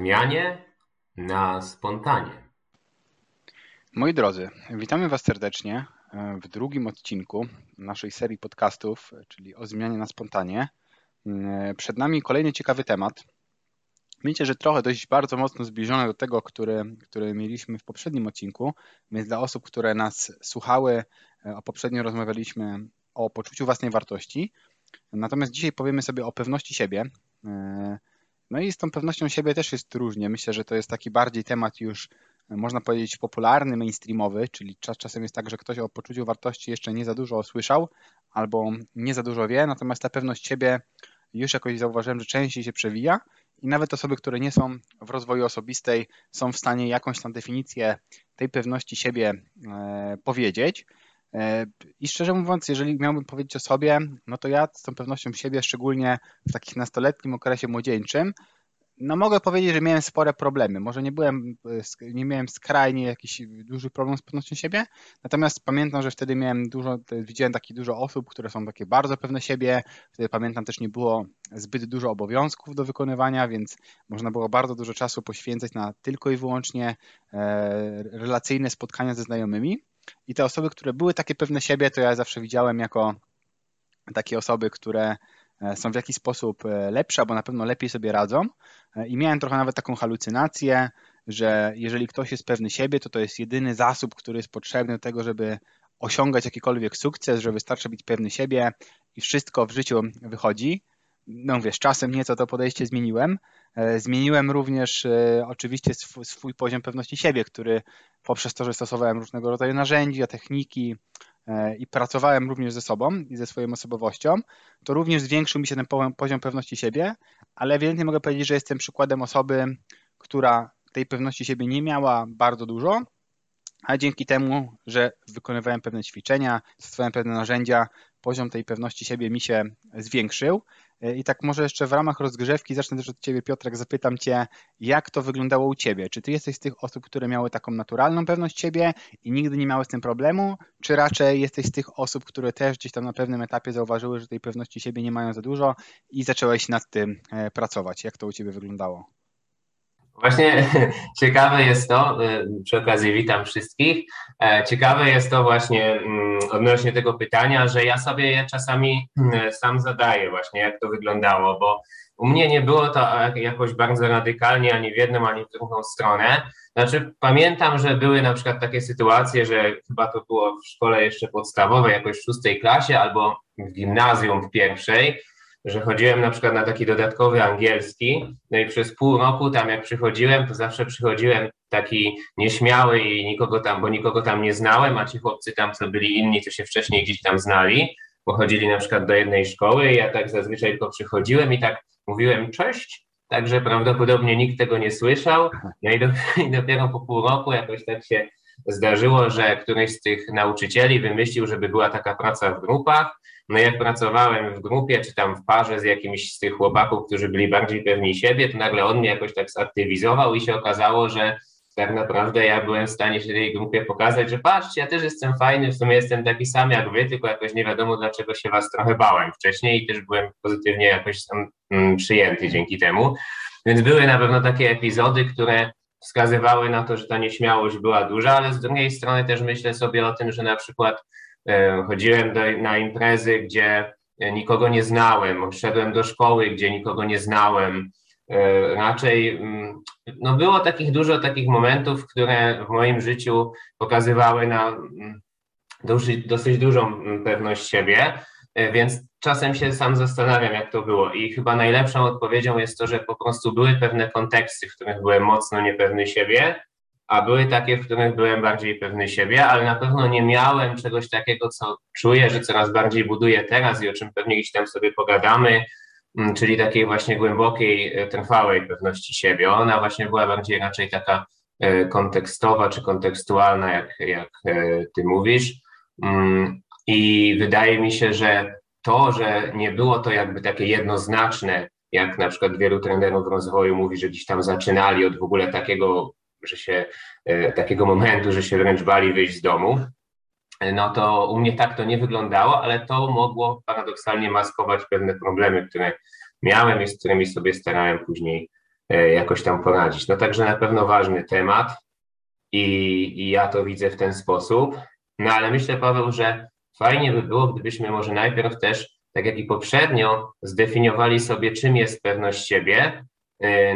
zmianie na spontanie. Moi drodzy, witamy Was serdecznie e, w drugim odcinku naszej serii podcastów, czyli o zmianie na spontanie. E, przed nami kolejny ciekawy temat. Myślę, że trochę dość bardzo mocno zbliżony do tego, który, który mieliśmy w poprzednim odcinku, więc dla osób, które nas słuchały, e, a poprzednio rozmawialiśmy o poczuciu własnej wartości. Natomiast dzisiaj powiemy sobie o pewności siebie. No i z tą pewnością siebie też jest różnie. Myślę, że to jest taki bardziej temat już, można powiedzieć, popularny, mainstreamowy, czyli czas, czasem jest tak, że ktoś o poczuciu wartości jeszcze nie za dużo słyszał albo nie za dużo wie, natomiast ta pewność siebie już jakoś zauważyłem, że częściej się przewija i nawet osoby, które nie są w rozwoju osobistej, są w stanie jakąś tam definicję tej pewności siebie e, powiedzieć. E, I szczerze mówiąc, jeżeli miałbym powiedzieć o sobie, no to ja z tą pewnością siebie, szczególnie w takim nastoletnim okresie młodzieńczym, no mogę powiedzieć, że miałem spore problemy. Może nie byłem, e, nie miałem skrajnie jakiś duży problem z pewnością siebie, natomiast pamiętam, że wtedy miałem dużo, widziałem takich dużo osób, które są takie bardzo pewne siebie. Wtedy pamiętam też nie było zbyt dużo obowiązków do wykonywania, więc można było bardzo dużo czasu poświęcać na tylko i wyłącznie e, relacyjne spotkania ze znajomymi. I te osoby, które były takie pewne siebie, to ja zawsze widziałem jako takie osoby, które e, są w jakiś sposób e, lepsze, albo na pewno lepiej sobie radzą. E, I miałem trochę nawet taką halucynację, że jeżeli ktoś jest pewny siebie, to to jest jedyny zasób, który jest potrzebny do tego, żeby osiągać jakikolwiek sukces, że wystarczy być pewny siebie i wszystko w życiu wychodzi. No wiesz, czasem nieco to podejście zmieniłem, E, zmieniłem również e, oczywiście swój, swój poziom pewności siebie, który poprzez to, że stosowałem różnego rodzaju narzędzia, techniki e, i pracowałem również ze sobą i ze swoją osobowością, to również zwiększył mi się ten poziom pewności siebie, ale ewidentnie mogę powiedzieć, że jestem przykładem osoby, która tej pewności siebie nie miała bardzo dużo, a dzięki temu, że wykonywałem pewne ćwiczenia, stosowałem pewne narzędzia, poziom tej pewności siebie mi się zwiększył. E, I tak może jeszcze w ramach rozgrzewki zacznę też od Ciebie, Piotrek, zapytam Cię, jak to wyglądało u Ciebie? Czy Ty jesteś z tych osób, które miały taką naturalną pewność siebie i nigdy nie miały z tym problemu, czy raczej jesteś z tych osób, które też gdzieś tam na pewnym etapie zauważyły, że tej pewności siebie nie mają za dużo i zaczęłeś nad tym e, pracować? Jak to u Ciebie wyglądało? Właśnie ciekawe jest to, y, przy okazji witam wszystkich, e, ciekawe jest to właśnie mm, odnośnie tego pytania, że ja sobie je czasami mm, sam zadaję właśnie, jak to wyglądało, bo u mnie nie było to jakoś bardzo radykalnie ani w jedną, ani w drugą stronę. Znaczy pamiętam, że były na przykład takie sytuacje, że chyba to było w szkole jeszcze podstawowej, jakoś w szóstej klasie albo w gimnazjum w pierwszej, że chodziłem na przykład na taki dodatkowy angielski, no i przez pół roku tam jak przychodziłem, to zawsze przychodziłem taki nieśmiały i nikogo tam, bo nikogo tam nie znałem, a ci chłopcy tam, co byli inni, to się wcześniej gdzieś tam znali, pochodzili na przykład do jednej szkoły i ja tak zazwyczaj tylko przychodziłem i tak mówiłem cześć, także prawdopodobnie nikt tego nie słyszał, no i, do, i dopiero po pół roku jakoś tak się zdarzyło, że któryś z tych nauczycieli wymyślił, żeby była taka praca w grupach, no jak pracowałem w grupie, czy tam w parze z jakimś z tych chłopaków, którzy byli bardziej pewni siebie, to nagle on mnie jakoś tak zaktywizował i się okazało, że tak naprawdę ja byłem w stanie się tej grupie pokazać, że patrzcie, ja też jestem fajny, w sumie jestem taki sam jak wy, tylko jakoś nie wiadomo dlaczego się was trochę bałem wcześniej i też byłem pozytywnie jakoś tam mm, przyjęty dzięki temu. Więc były na pewno takie epizody, które wskazywały na to, że ta nieśmiałość była duża, ale z drugiej strony też myślę sobie o tym, że na przykład chodziłem do, na imprezy, gdzie nikogo nie znałem, szedłem do szkoły, gdzie nikogo nie znałem. E, raczej mm, no było takich dużo takich momentów, które w moim życiu pokazywały na mm, dosyć, dosyć dużą mm, pewność siebie, e, więc czasem się sam zastanawiam, jak to było. I chyba najlepszą odpowiedzią jest to, że po prostu były pewne konteksty, w których byłem mocno niepewny siebie, a były takie, w których byłem bardziej pewny siebie, ale na pewno nie miałem czegoś takiego, co czuję, że coraz bardziej buduję teraz i o czym pewnie gdzieś tam sobie pogadamy, mm, czyli takiej właśnie głębokiej, e, trwałej pewności siebie. Ona właśnie była bardziej raczej taka e, kontekstowa czy kontekstualna, jak, jak e, ty mówisz. Mm, I wydaje mi się, że to, że nie było to jakby takie jednoznaczne, jak na przykład wielu trenerów rozwoju mówi, że gdzieś tam zaczynali od w ogóle takiego że się e, takiego momentu, że się wręcz bali wyjść z domu, no to u mnie tak to nie wyglądało, ale to mogło paradoksalnie maskować pewne problemy, które miałem i z którymi sobie starałem później jakoś tam poradzić. No także na pewno ważny temat i, i ja to widzę w ten sposób. No ale myślę, Paweł, że fajnie by było, gdybyśmy może najpierw też, tak jak i poprzednio, zdefiniowali sobie, czym jest pewność siebie,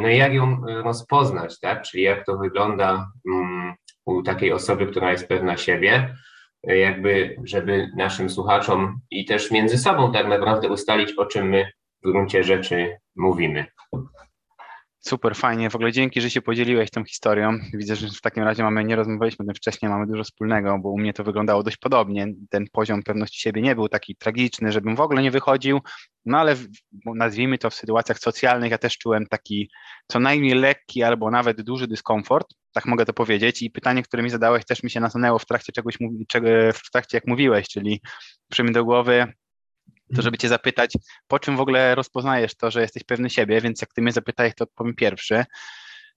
no i jak ją rozpoznać, tak? Czyli jak to wygląda mm, u takiej osoby, która jest pewna siebie, jakby, żeby naszym słuchaczom i też między sobą tak naprawdę ustalić, o czym my w gruncie rzeczy mówimy. Super, fajnie. W ogóle dzięki, że się podzieliłeś tą historią. Widzę, że w takim razie mamy, nie rozmawialiśmy o tym wcześniej, mamy dużo wspólnego, bo u mnie to wyglądało dość podobnie. Ten poziom pewności siebie nie był taki tragiczny, żebym w ogóle nie wychodził, no ale nazwijmy to w sytuacjach socjalnych, ja też czułem taki co najmniej lekki albo nawet duży dyskomfort, tak mogę to powiedzieć. I pytanie, które mi zadałeś, też mi się nasunęło w trakcie czegoś, w trakcie jak mówiłeś, czyli przyjmij do głowy, to żeby cię zapytać, po czym w ogóle rozpoznajesz to, że jesteś pewny siebie, więc jak ty mnie zapytałeś, to odpowiem pierwszy,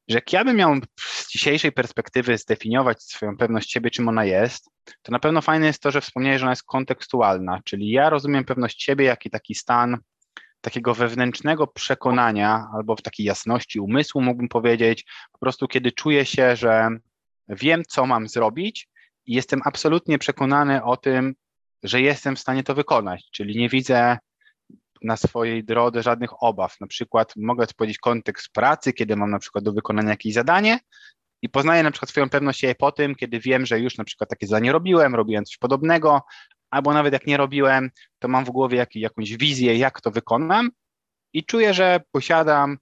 że jak ja bym miał z dzisiejszej perspektywy zdefiniować swoją pewność siebie, czym ona jest, to na pewno fajne jest to, że wspomniałeś, że ona jest kontekstualna, czyli ja rozumiem pewność siebie jak i taki stan takiego wewnętrznego przekonania albo w takiej jasności umysłu, mógłbym powiedzieć, po prostu kiedy czuję się, że wiem, co mam zrobić i jestem absolutnie przekonany o tym, że jestem w stanie to wykonać, czyli nie widzę na swojej drodze żadnych obaw. Na przykład mogę powiedzieć kontekst pracy, kiedy mam na przykład do wykonania jakieś zadanie i poznaję na przykład swoją pewność siebie po tym, kiedy wiem, że już na przykład takie zadanie robiłem, robiłem coś podobnego, albo nawet jak nie robiłem, to mam w głowie jak, jakąś wizję, jak to wykonam i czuję, że posiadam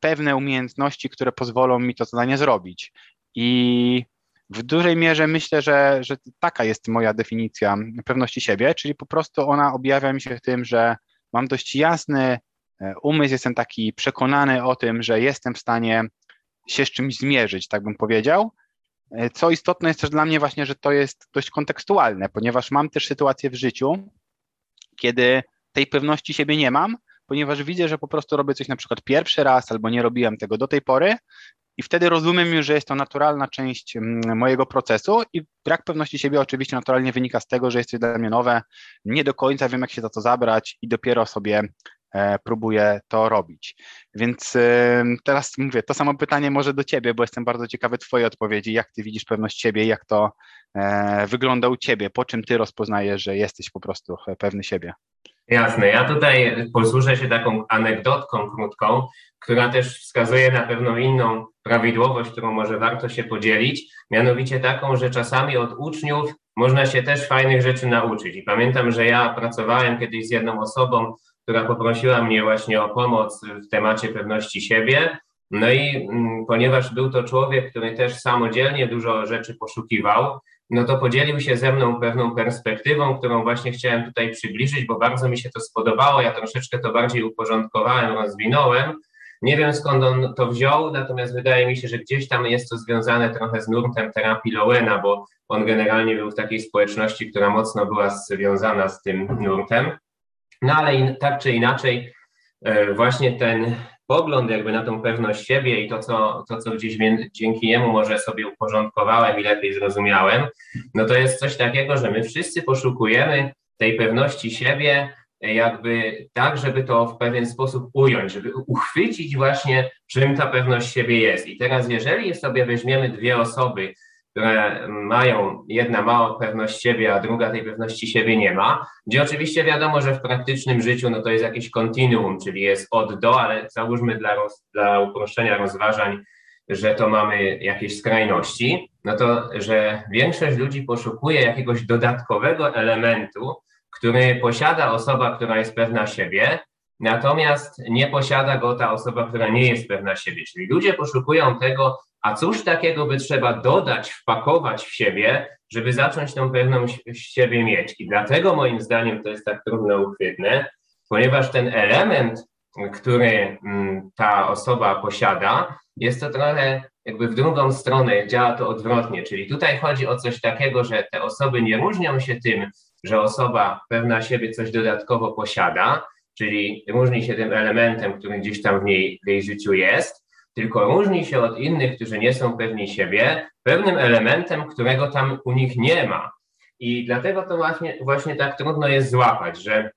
pewne umiejętności, które pozwolą mi to zadanie zrobić. I w dużej mierze myślę, że, że taka jest moja definicja pewności siebie, czyli po prostu ona objawia mi się w tym, że mam dość jasny e, umysł, jestem taki przekonany o tym, że jestem w stanie się z czymś zmierzyć, tak bym powiedział. E, co istotne jest też dla mnie właśnie, że to jest dość kontekstualne, ponieważ mam też sytuację w życiu, kiedy tej pewności siebie nie mam, ponieważ widzę, że po prostu robię coś na przykład pierwszy raz albo nie robiłem tego do tej pory i wtedy rozumiem już, że jest to naturalna część mm, mojego procesu i brak pewności siebie oczywiście naturalnie wynika z tego, że jest dla mnie nowe, nie do końca wiem, jak się za to zabrać i dopiero sobie e, próbuję to robić. Więc teraz mówię, to samo pytanie może do Ciebie, bo jestem bardzo ciekawy Twojej odpowiedzi, jak Ty widzisz pewność siebie, jak to e, wygląda u Ciebie, po czym Ty rozpoznajesz, że jesteś po prostu pewny siebie. Jasne, ja tutaj posłużę się taką anegdotką krótką, która też wskazuje na pewną inną prawidłowość, którą może warto się podzielić, mianowicie taką, że czasami od uczniów można się też fajnych rzeczy nauczyć. I pamiętam, że ja pracowałem kiedyś z jedną osobą, która poprosiła mnie właśnie o pomoc w temacie pewności siebie. No i mm, ponieważ był to człowiek, który też samodzielnie dużo rzeczy poszukiwał, no to podzielił się ze mną pewną perspektywą, którą właśnie chciałem tutaj przybliżyć, bo bardzo mi się to spodobało. Ja troszeczkę to bardziej uporządkowałem, rozwinąłem. Nie wiem skąd on to wziął, natomiast wydaje mi się, że gdzieś tam jest to związane trochę z nurtem terapii Lowena, bo on generalnie był w takiej społeczności, która mocno była związana z tym nurtem. No ale in, tak czy inaczej, e, właśnie ten pogląd jakby na tą pewność siebie i to, co, to, co gdzieś dzięki niemu może sobie uporządkowałem i lepiej zrozumiałem, no to jest coś takiego, że my wszyscy poszukujemy tej pewności siebie jakby tak, żeby to w pewien sposób ująć, żeby uchwycić właśnie, czym ta pewność siebie jest. I teraz, jeżeli sobie weźmiemy dwie osoby, które mają, jedna ma pewność siebie, a druga tej pewności siebie nie ma, gdzie oczywiście wiadomo, że w praktycznym życiu no to jest jakieś kontinuum, czyli jest od do, ale załóżmy dla, roz, dla uproszczenia rozważań, że to mamy jakieś skrajności, no to, że większość ludzi poszukuje jakiegoś dodatkowego elementu, który posiada osoba, która jest pewna siebie, natomiast nie posiada go ta osoba, która nie jest pewna siebie. Czyli ludzie poszukują tego, a cóż takiego by trzeba dodać, wpakować w siebie, żeby zacząć tą pewną siebie mieć. I dlatego moim zdaniem to jest tak trudno uchwytne, ponieważ ten element, który mm, ta osoba posiada, jest to trochę jakby w drugą stronę, działa to odwrotnie. Czyli tutaj chodzi o coś takiego, że te osoby nie różnią się tym, że osoba pewna siebie coś dodatkowo posiada, czyli różni się tym elementem, który gdzieś tam w, niej, w jej życiu jest, tylko różni się od innych, którzy nie są pewni siebie, pewnym elementem, którego tam u nich nie ma. I dlatego to właśnie, właśnie tak trudno jest złapać, że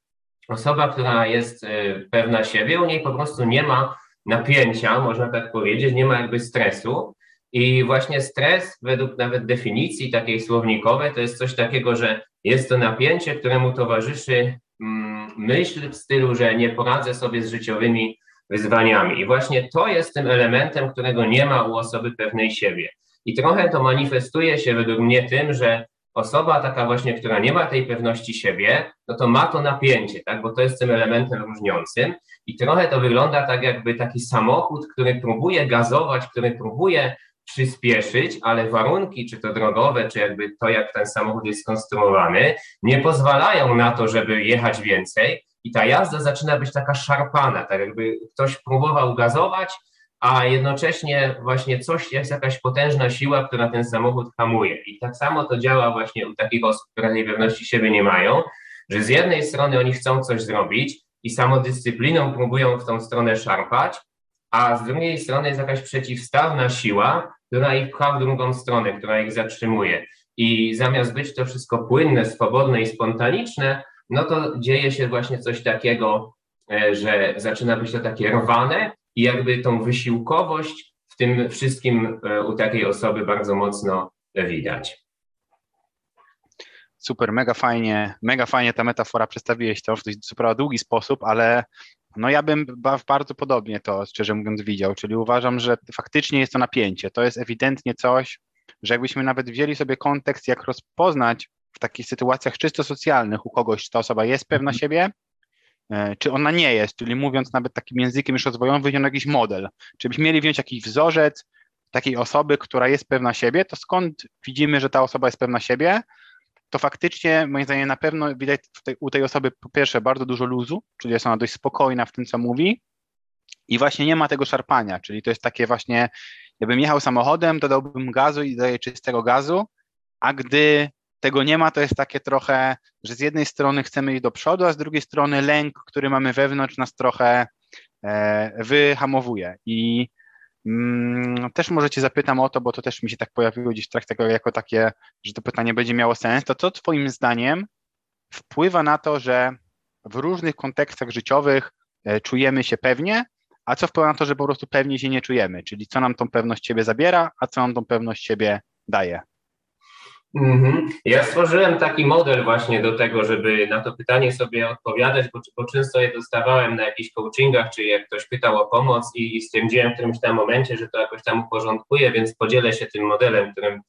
osoba, która jest y, pewna siebie, u niej po prostu nie ma napięcia, można tak powiedzieć, nie ma jakby stresu. I właśnie stres, według nawet definicji takiej słownikowej, to jest coś takiego, że jest to napięcie, któremu towarzyszy mm, myśl w stylu, że nie poradzę sobie z życiowymi wyzwaniami. I właśnie to jest tym elementem, którego nie ma u osoby pewnej siebie. I trochę to manifestuje się według mnie tym, że osoba taka właśnie, która nie ma tej pewności siebie, no to ma to napięcie, tak, bo to jest tym elementem różniącym i trochę to wygląda tak jakby taki samochód, który próbuje gazować, który próbuje przyspieszyć, ale warunki, czy to drogowe, czy jakby to, jak ten samochód jest skonstruowany, nie pozwalają na to, żeby jechać więcej i ta jazda zaczyna być taka szarpana, tak jakby ktoś próbował gazować, a jednocześnie właśnie coś, jest jakaś potężna siła, która ten samochód hamuje. I tak samo to działa właśnie u takich osób, które tej pewności siebie nie mają, że z jednej strony oni chcą coś zrobić i samodyscypliną próbują w tą stronę szarpać, a z drugiej strony jest jakaś przeciwstawna siła, która ich pcha w drugą stronę, która ich zatrzymuje. I zamiast być to wszystko płynne, swobodne i spontaniczne, no to dzieje się właśnie coś takiego, e, że zaczyna być to takie rwane i jakby tą wysiłkowość w tym wszystkim e, u takiej osoby bardzo mocno widać. Super, mega fajnie, mega fajnie ta metafora przedstawiłeś to w dość super długi sposób, ale no ja bym bardzo podobnie to, szczerze mówiąc, widział, czyli uważam, że faktycznie jest to napięcie. To jest ewidentnie coś, że jakbyśmy nawet wzięli sobie kontekst, jak rozpoznać w takich sytuacjach czysto socjalnych u kogoś, czy ta osoba jest pewna mhm. siebie, e, czy ona nie jest, czyli mówiąc nawet takim językiem już rozwojowym, wyjdzie jakiś model. Czy byśmy mieli wziąć jakiś wzorzec takiej osoby, która jest pewna siebie, to skąd widzimy, że ta osoba jest pewna siebie? To faktycznie, moim zdaniem, na pewno widać tej, u tej osoby po pierwsze bardzo dużo luzu, czyli jest ona dość spokojna w tym, co mówi, i właśnie nie ma tego szarpania, czyli to jest takie właśnie, jakbym jechał samochodem, dodałbym gazu i daję czystego gazu, a gdy tego nie ma, to jest takie trochę, że z jednej strony chcemy iść do przodu, a z drugiej strony lęk, który mamy wewnątrz, nas trochę e, wyhamowuje. I mm, też możecie zapytam o to, bo to też mi się tak pojawiło gdzieś w trakcie tego jako takie, że to pytanie będzie miało sens. To co Twoim zdaniem wpływa na to, że w różnych kontekstach życiowych e, czujemy się pewnie, a co wpływa na to, że po prostu pewnie się nie czujemy? Czyli co nam tą pewność siebie zabiera, a co nam tą pewność siebie daje? Mhm. Ja stworzyłem taki model właśnie do tego, żeby na to pytanie sobie odpowiadać, bo, bo często je dostawałem na jakichś coachingach, czy jak ktoś pytał o pomoc i, i stwierdziłem w którymś tam momencie, że to jakoś tam uporządkuję, więc podzielę się tym modelem, którym,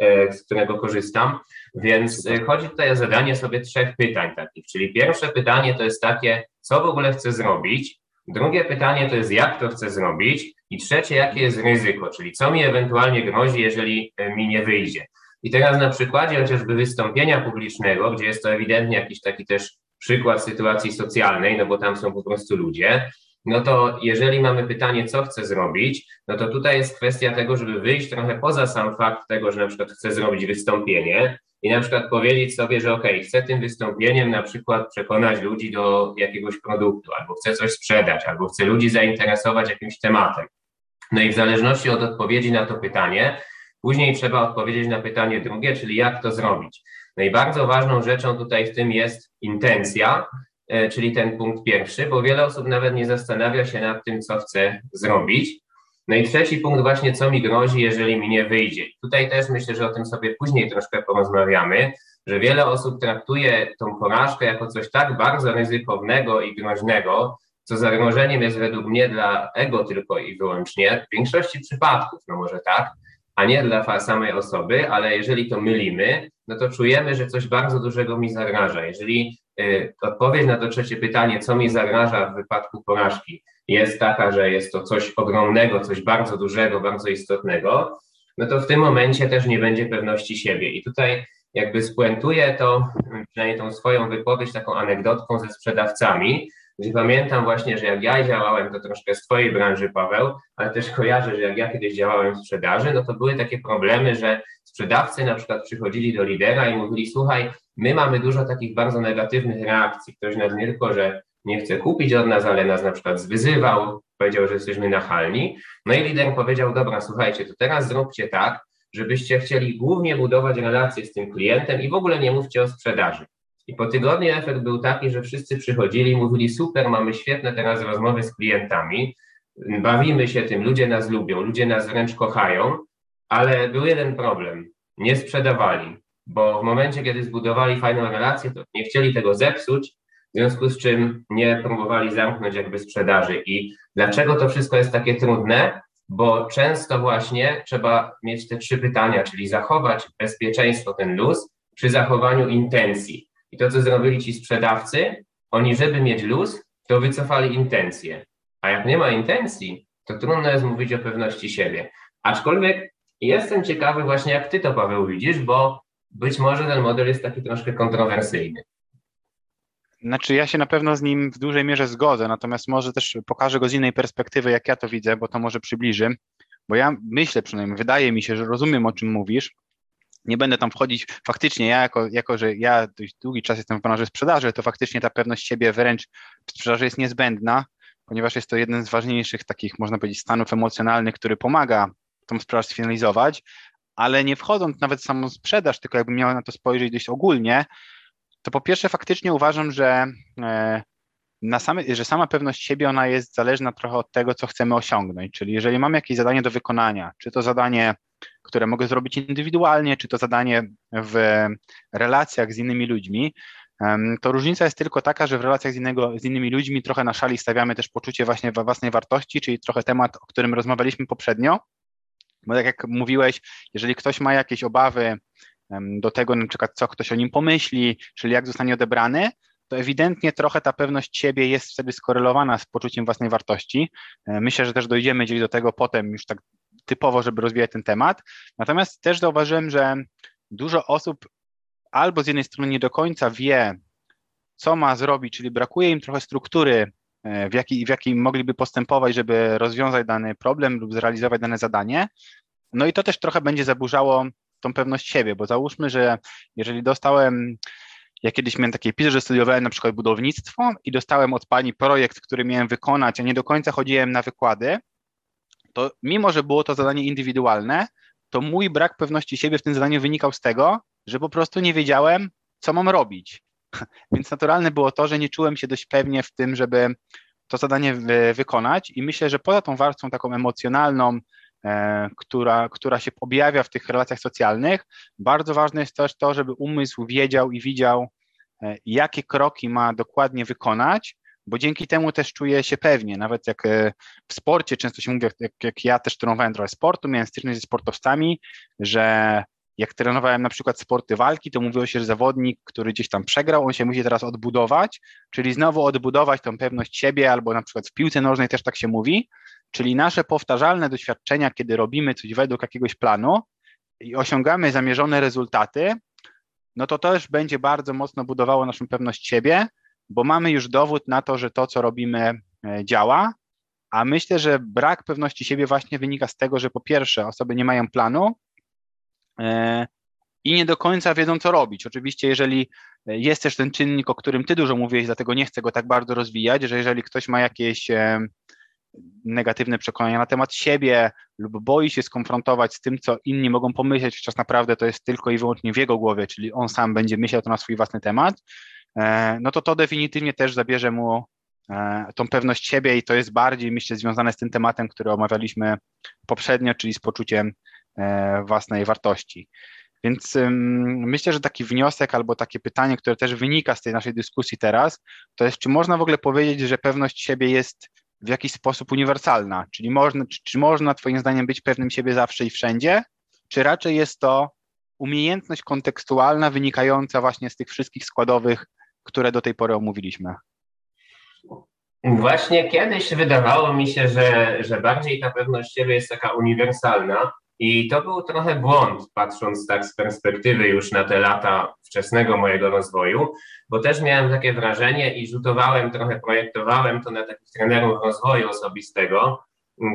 e, z którego korzystam. Więc e, chodzi tutaj o zadanie sobie trzech pytań takich, czyli pierwsze pytanie to jest takie, co w ogóle chcę zrobić, drugie pytanie to jest, jak to chcę zrobić i trzecie, jakie jest ryzyko, czyli co mi ewentualnie grozi, jeżeli e, mi nie wyjdzie. I teraz na przykładzie chociażby wystąpienia publicznego, gdzie jest to ewidentnie jakiś taki też przykład sytuacji socjalnej, no bo tam są po prostu ludzie, no to jeżeli mamy pytanie, co chcę zrobić, no to tutaj jest kwestia tego, żeby wyjść trochę poza sam fakt tego, że na przykład chcę zrobić wystąpienie i na przykład powiedzieć sobie, że ok, chcę tym wystąpieniem na przykład przekonać ludzi do jakiegoś produktu, albo chcę coś sprzedać, albo chcę ludzi zainteresować jakimś tematem. No i w zależności od odpowiedzi na to pytanie, Później trzeba odpowiedzieć na pytanie drugie, czyli jak to zrobić. No i bardzo ważną rzeczą tutaj w tym jest intencja, e, czyli ten punkt pierwszy, bo wiele osób nawet nie zastanawia się nad tym, co chce zrobić. No i trzeci punkt właśnie, co mi grozi, jeżeli mi nie wyjdzie. Tutaj też myślę, że o tym sobie później troszkę porozmawiamy, że wiele osób traktuje tą porażkę jako coś tak bardzo ryzykownego i groźnego, co zagrożeniem jest według mnie dla ego tylko i wyłącznie, w większości przypadków, no może tak, a nie dla samej osoby, ale jeżeli to mylimy, no to czujemy, że coś bardzo dużego mi zagraża. Jeżeli y, odpowiedź na to trzecie pytanie, co mi zagraża w wypadku porażki, jest taka, że jest to coś ogromnego, coś bardzo dużego, bardzo istotnego, no to w tym momencie też nie będzie pewności siebie. I tutaj jakby spuentuję to, przynajmniej tą swoją wypowiedź, taką anegdotką ze sprzedawcami, gdzie pamiętam właśnie, że jak ja działałem, to troszkę z Twojej branży, Paweł, ale też kojarzę, że jak ja kiedyś działałem w sprzedaży, no to były takie problemy, że sprzedawcy na przykład przychodzili do lidera i mówili, słuchaj, my mamy dużo takich bardzo negatywnych reakcji. Ktoś nas nie tylko, że nie chce kupić od nas, ale nas na przykład zwyzywał, powiedział, że jesteśmy nachalni. No i lider powiedział, dobra, słuchajcie, to teraz zróbcie tak, żebyście chcieli głównie budować relacje z tym klientem i w ogóle nie mówcie o sprzedaży. I po tygodniu efekt był taki, że wszyscy przychodzili i mówili: Super, mamy świetne teraz rozmowy z klientami. bawimy się tym, ludzie nas lubią, ludzie nas wręcz kochają, ale był jeden problem. Nie sprzedawali, bo w momencie, kiedy zbudowali fajną relację, to nie chcieli tego zepsuć, w związku z czym nie próbowali zamknąć jakby sprzedaży. I dlaczego to wszystko jest takie trudne? Bo często właśnie trzeba mieć te trzy pytania, czyli zachować bezpieczeństwo, ten luz, przy zachowaniu intencji. I to, co zrobili ci sprzedawcy, oni, żeby mieć luz, to wycofali intencje. A jak nie ma intencji, to trudno jest mówić o pewności siebie. Aczkolwiek jestem ciekawy właśnie, jak ty to, Paweł, widzisz, bo być może ten model jest taki troszkę kontrowersyjny. Znaczy, ja się na pewno z nim w dużej mierze zgodzę, natomiast może też pokażę go z innej perspektywy, jak ja to widzę, bo to może przybliży. Bo ja myślę przynajmniej, wydaje mi się, że rozumiem, o czym mówisz. Nie będę tam wchodzić. Faktycznie, ja, jako, jako że ja dość długi czas jestem w branży sprzedaży, to faktycznie ta pewność siebie wręcz w sprzedaży jest niezbędna, ponieważ jest to jeden z ważniejszych takich, można powiedzieć, stanów emocjonalnych, który pomaga tą sprzedaż sfinalizować, ale nie wchodząc nawet w samą sprzedaż, tylko jakbym miał na to spojrzeć dość ogólnie, to po pierwsze faktycznie uważam, że, e, na same, że sama pewność siebie ona jest zależna trochę od tego, co chcemy osiągnąć. Czyli jeżeli mam jakieś zadanie do wykonania, czy to zadanie, które mogę zrobić indywidualnie, czy to zadanie w relacjach z innymi ludźmi, to różnica jest tylko taka, że w relacjach z, innego, z innymi ludźmi trochę na szali stawiamy też poczucie właśnie własnej wartości, czyli trochę temat, o którym rozmawialiśmy poprzednio. Bo tak jak mówiłeś, jeżeli ktoś ma jakieś obawy do tego, na przykład co ktoś o nim pomyśli, czyli jak zostanie odebrany, to ewidentnie trochę ta pewność siebie jest wtedy skorelowana z poczuciem własnej wartości. E, myślę, że też dojdziemy gdzieś do tego potem już tak typowo, żeby rozwijać ten temat. Natomiast też zauważyłem, że dużo osób albo z jednej strony nie do końca wie, co ma zrobić, czyli brakuje im trochę struktury, e, w jakiej, w jakiej mogliby postępować, żeby rozwiązać dany problem lub zrealizować dane zadanie. No i to też trochę będzie zaburzało tą pewność siebie, bo załóżmy, że jeżeli dostałem, ja kiedyś miałem takie epizod, że studiowałem na przykład budownictwo i dostałem od pani projekt, który miałem wykonać, a nie do końca chodziłem na wykłady, to mimo, że było to zadanie indywidualne, to mój brak pewności siebie w tym zadaniu wynikał z tego, że po prostu nie wiedziałem, co mam robić. Więc naturalne było to, że nie czułem się dość pewnie w tym, żeby to zadanie wykonać i myślę, że poza tą warstwą taką emocjonalną, E, która, która się objawia w tych relacjach socjalnych. Bardzo ważne jest też to, żeby umysł wiedział i widział, e, jakie kroki ma dokładnie wykonać, bo dzięki temu też czuje się pewnie. Nawet jak e, w sporcie często się mówi, jak, jak ja też trenowałem trochę sportu, miałem styczność ze sportowcami, że jak trenowałem na przykład sporty walki, to mówiło się, że zawodnik, który gdzieś tam przegrał, on się musi teraz odbudować, czyli znowu odbudować tą pewność siebie, albo na przykład w piłce nożnej też tak się mówi, Czyli nasze powtarzalne doświadczenia, kiedy robimy coś według jakiegoś planu i osiągamy zamierzone rezultaty, no to też będzie bardzo mocno budowało naszą pewność siebie, bo mamy już dowód na to, że to, co robimy, e, działa. A myślę, że brak pewności siebie właśnie wynika z tego, że po pierwsze osoby nie mają planu e, i nie do końca wiedzą, co robić. Oczywiście, jeżeli jest też ten czynnik, o którym ty dużo mówiłeś, dlatego nie chcę go tak bardzo rozwijać, że jeżeli ktoś ma jakieś e, negatywne przekonania na temat siebie lub boi się skonfrontować z tym, co inni mogą pomyśleć, chociaż naprawdę to jest tylko i wyłącznie w jego głowie, czyli on sam będzie myślał to na swój własny temat, e, no to to definitywnie też zabierze mu e, tą pewność siebie i to jest bardziej, myślę, związane z tym tematem, który omawialiśmy poprzednio, czyli z poczuciem e, własnej wartości. Więc myślę, że taki wniosek albo takie pytanie, które też wynika z tej naszej dyskusji teraz, to jest, czy można w ogóle powiedzieć, że pewność siebie jest w jakiś sposób uniwersalna, czyli można, czy, czy można Twoim zdaniem być pewnym siebie zawsze i wszędzie, czy raczej jest to umiejętność kontekstualna wynikająca właśnie z tych wszystkich składowych, które do tej pory omówiliśmy? Właśnie kiedyś wydawało mi się, że, że bardziej ta pewność siebie jest taka uniwersalna, i to był trochę błąd, patrząc tak z perspektywy już na te lata wczesnego mojego rozwoju, bo też miałem takie wrażenie i rzutowałem, trochę projektowałem to na takich trenerów rozwoju osobistego,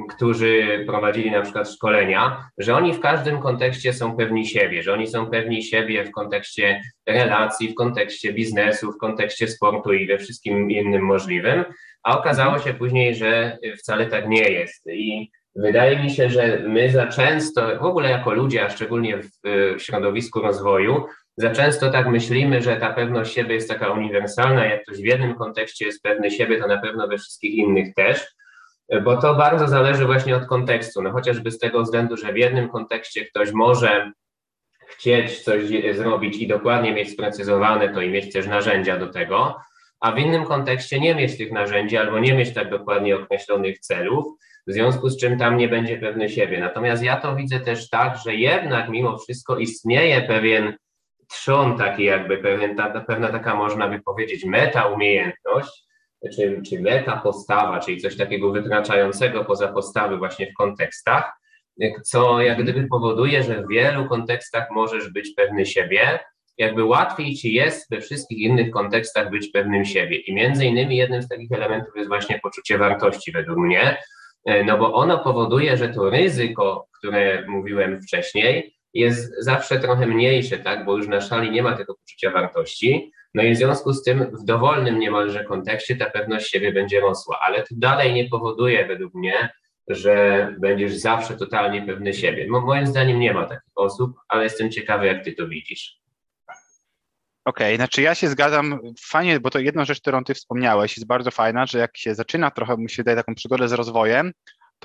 którzy prowadzili na przykład szkolenia, że oni w każdym kontekście są pewni siebie, że oni są pewni siebie w kontekście relacji, w kontekście biznesu, w kontekście sportu i we wszystkim innym możliwym, a okazało się później, że wcale tak nie jest. I Wydaje mi się, że my za często, w ogóle jako ludzie, a szczególnie w, w środowisku rozwoju, za często tak myślimy, że ta pewność siebie jest taka uniwersalna. Jak ktoś w jednym kontekście jest pewny siebie, to na pewno we wszystkich innych też. Bo to bardzo zależy właśnie od kontekstu. No chociażby z tego względu, że w jednym kontekście ktoś może chcieć coś zrobić i dokładnie mieć sprecyzowane to i mieć też narzędzia do tego, a w innym kontekście nie mieć tych narzędzi albo nie mieć tak dokładnie określonych celów, w związku z czym tam nie będzie pewny siebie. Natomiast ja to widzę też tak, że jednak mimo wszystko istnieje pewien trzon taki jakby, pewien, ta, pewna taka można by powiedzieć meta umiejętność, czy, czy meta postawa, czyli coś takiego wykraczającego poza postawy właśnie w kontekstach, co jak gdyby powoduje, że w wielu kontekstach możesz być pewny siebie, jakby łatwiej ci jest we wszystkich innych kontekstach być pewnym siebie. I między innymi jednym z takich elementów jest właśnie poczucie wartości według mnie, e, no bo ono powoduje, że to ryzyko, które mówiłem wcześniej, jest zawsze trochę mniejsze, tak, bo już na szali nie ma tego poczucia wartości, no i w związku z tym w dowolnym niemalże kontekście ta pewność siebie będzie rosła, ale to dalej nie powoduje według mnie, że będziesz zawsze totalnie pewny siebie. moim zdaniem nie ma takich osób, ale jestem ciekawy, jak ty to widzisz. Okej, okay, znaczy ja się zgadzam, fajnie, bo to jedna rzecz, którą ty wspomniałeś, jest bardzo fajna, że jak się zaczyna trochę, mi się daje taką przygodę z rozwojem,